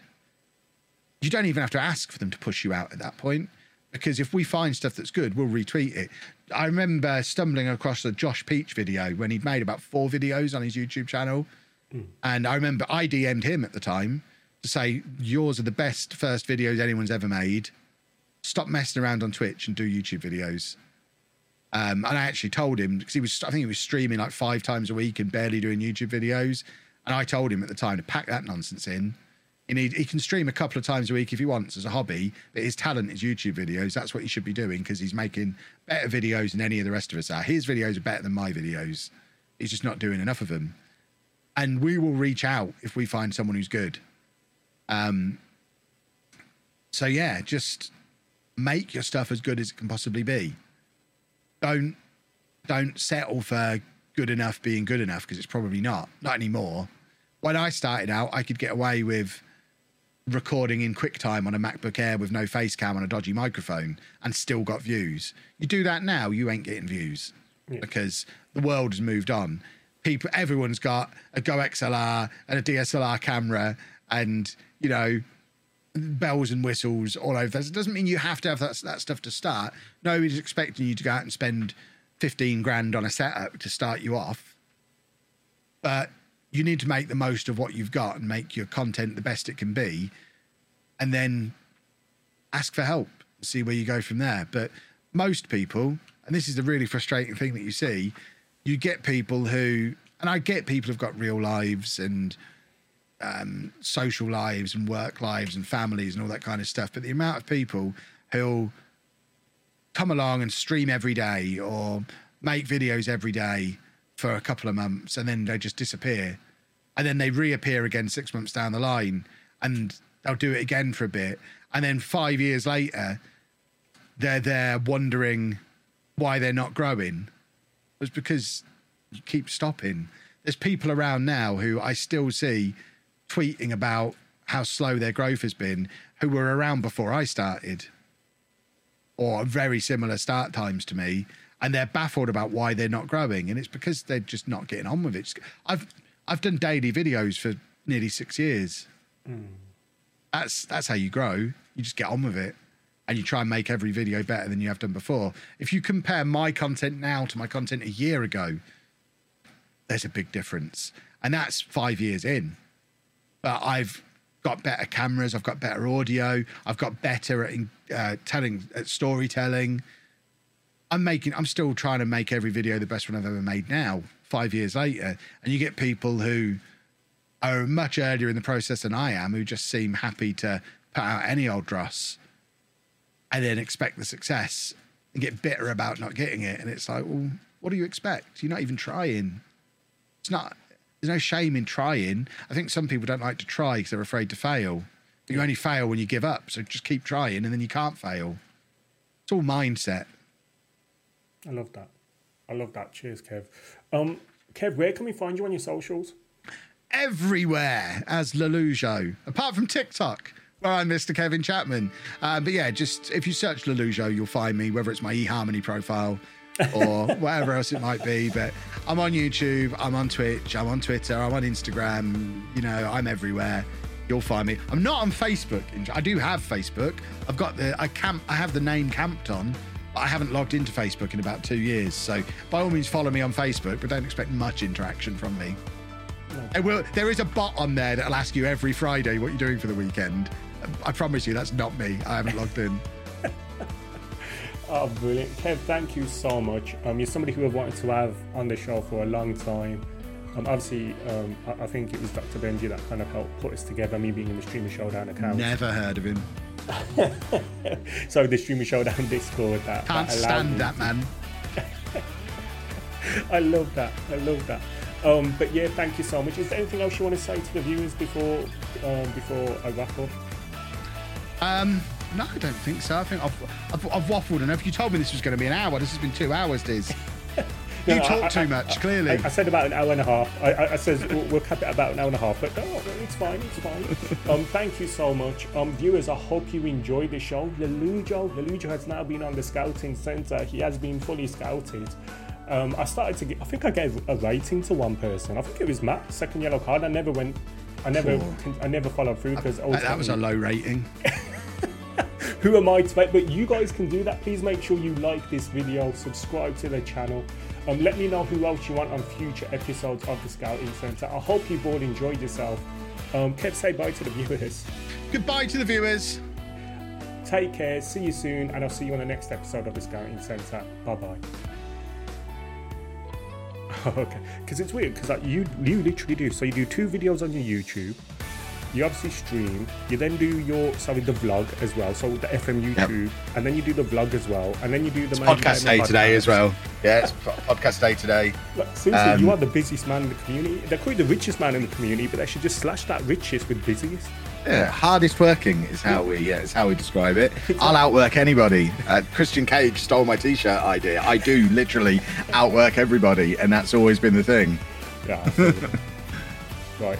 You don't even have to ask for them to push you out at that point because if we find stuff that's good, we'll retweet it. I remember stumbling across the Josh Peach video when he'd made about four videos on his YouTube channel. Hmm. And I remember I DM'd him at the time to say, Yours are the best first videos anyone's ever made. Stop messing around on Twitch and do YouTube videos. Um, and I actually told him because he was, I think he was streaming like five times a week and barely doing YouTube videos. And I told him at the time to pack that nonsense in. He, he can stream a couple of times a week if he wants as a hobby, but his talent is YouTube videos. That's what he should be doing because he's making better videos than any of the rest of us are. His videos are better than my videos. He's just not doing enough of them. And we will reach out if we find someone who's good. Um, so yeah, just make your stuff as good as it can possibly be. Don't don't settle for good enough being good enough because it's probably not. Not anymore. When I started out, I could get away with recording in QuickTime on a MacBook Air with no face cam on a dodgy microphone and still got views. You do that now, you ain't getting views because the world has moved on. People, everyone's got a GoXLR and a DSLR camera, and you know bells and whistles all over. It doesn't mean you have to have that, that stuff to start. Nobody's expecting you to go out and spend 15 grand on a setup to start you off. But you need to make the most of what you've got and make your content the best it can be. And then ask for help, see where you go from there. But most people, and this is the really frustrating thing that you see, you get people who, and I get people who've got real lives and um, social lives and work lives and families and all that kind of stuff. But the amount of people who'll come along and stream every day or make videos every day for a couple of months and then they just disappear. And then they reappear again six months down the line and they'll do it again for a bit. And then five years later, they're there wondering why they're not growing. It's because you keep stopping. There's people around now who I still see tweeting about how slow their growth has been who were around before I started or very similar start times to me and they're baffled about why they're not growing and it's because they're just not getting on with it. I've I've done daily videos for nearly 6 years. Hmm. That's that's how you grow. You just get on with it. and you try and make every video better than you have done before. If you compare my content now to my content a year ago, there's a big difference. And that's five years in. But I've got better cameras, I've got better audio, I've got better at uh, telling, at storytelling. I'm making, I'm still trying to make every video the best one I've ever made now, five years later. And you get people who are much earlier in the process than I am, who just seem happy to put out any old dross and then expect the success and get bitter about not getting it. And it's like, well, what do you expect? You're not even trying. It's not, there's no shame in trying. I think some people don't like to try because they're afraid to fail. But you only fail when you give up. So just keep trying and then you can't fail. It's all mindset. I love that. I love that. Cheers, Kev. Um, Kev, where can we find you on your socials? Everywhere as Lollujo, apart from TikTok. where I'm Mr. Kevin Chapman. Um, but yeah, just if you search Lollujo, you'll find me, whether it's my eHarmony profile or whatever else it might be. But I'm on YouTube, I'm on Twitch, I'm on Twitter, I'm on Instagram. You know, I'm everywhere. You'll find me. I'm not on Facebook. I do have Facebook. I've got the I camp. I have the name camped on. But I haven't logged into Facebook in about two years. So by all means, follow me on Facebook, but don't expect much interaction from me. No. Will, there is a bot on there that'll ask you every Friday what you're doing for the weekend. I promise you, that's not me. I haven't logged in. Oh, brilliant. Kev, thank you so much. Um, you're somebody who I've wanted to have on the show for a long time. Um, obviously, um, I, I, think it was Dr. Benji that kind of helped put us together, me being in the Streamer Showdown account. Never heard of him. so the Streamer Showdown Discord that can't that stand that man. I love that. I love that. Um, but yeah, thank you so much. Is there anything else you want to say to the viewers before um, before I wrap up? Um, no, I don't think so. I think I've, I've, I've waffled enough. You told me this was going to be an hour. This has been two hours, Diz. you no, talk I, too I, much, clearly. I, said about an hour and a half. I, I said we'll, we'll, cap it about an hour and a half, but no, it's fine, it's fine. um, thank you so much. Um, viewers, I hope you enjoyed the show. Lollujo, Lollujo has now been on the scouting centre. He has been fully scouted. Um, I started to get, I think I gave a rating to one person. I think it was Matt, second yellow card. I never went, I never, I never followed through because that was a low rating. Who am I to make? But you guys can do that. Please make sure you like this video, subscribe to the channel. Um, let me know who else you want on future episodes of the Scouting Centre. I hope you've all enjoyed yourself. Um, Kev, say bye to the viewers. Goodbye to the viewers. Take care. See you soon, and I'll see you on the next episode of the Scouting Centre. Bye bye. okay, because it's weird because like, you you literally do. So you do two videos on your YouTube you obviously stream, you then do your sorry the vlog as well, so the FM YouTube, yep. and then you do the vlog as well, and then you do the podcast day podcast. today as well. Yeah, it's podcast day today. Look, seriously, um, you are the busiest man in the community. They're called the richest man in the community, but they should just slash that richest with busiest. Yeah, hardest working is how we yeah, is how we describe it. I'll outwork anybody. Uh, Christian Cage stole my t-shirt idea. I do literally outwork everybody, and that's always been the thing. Yeah. right.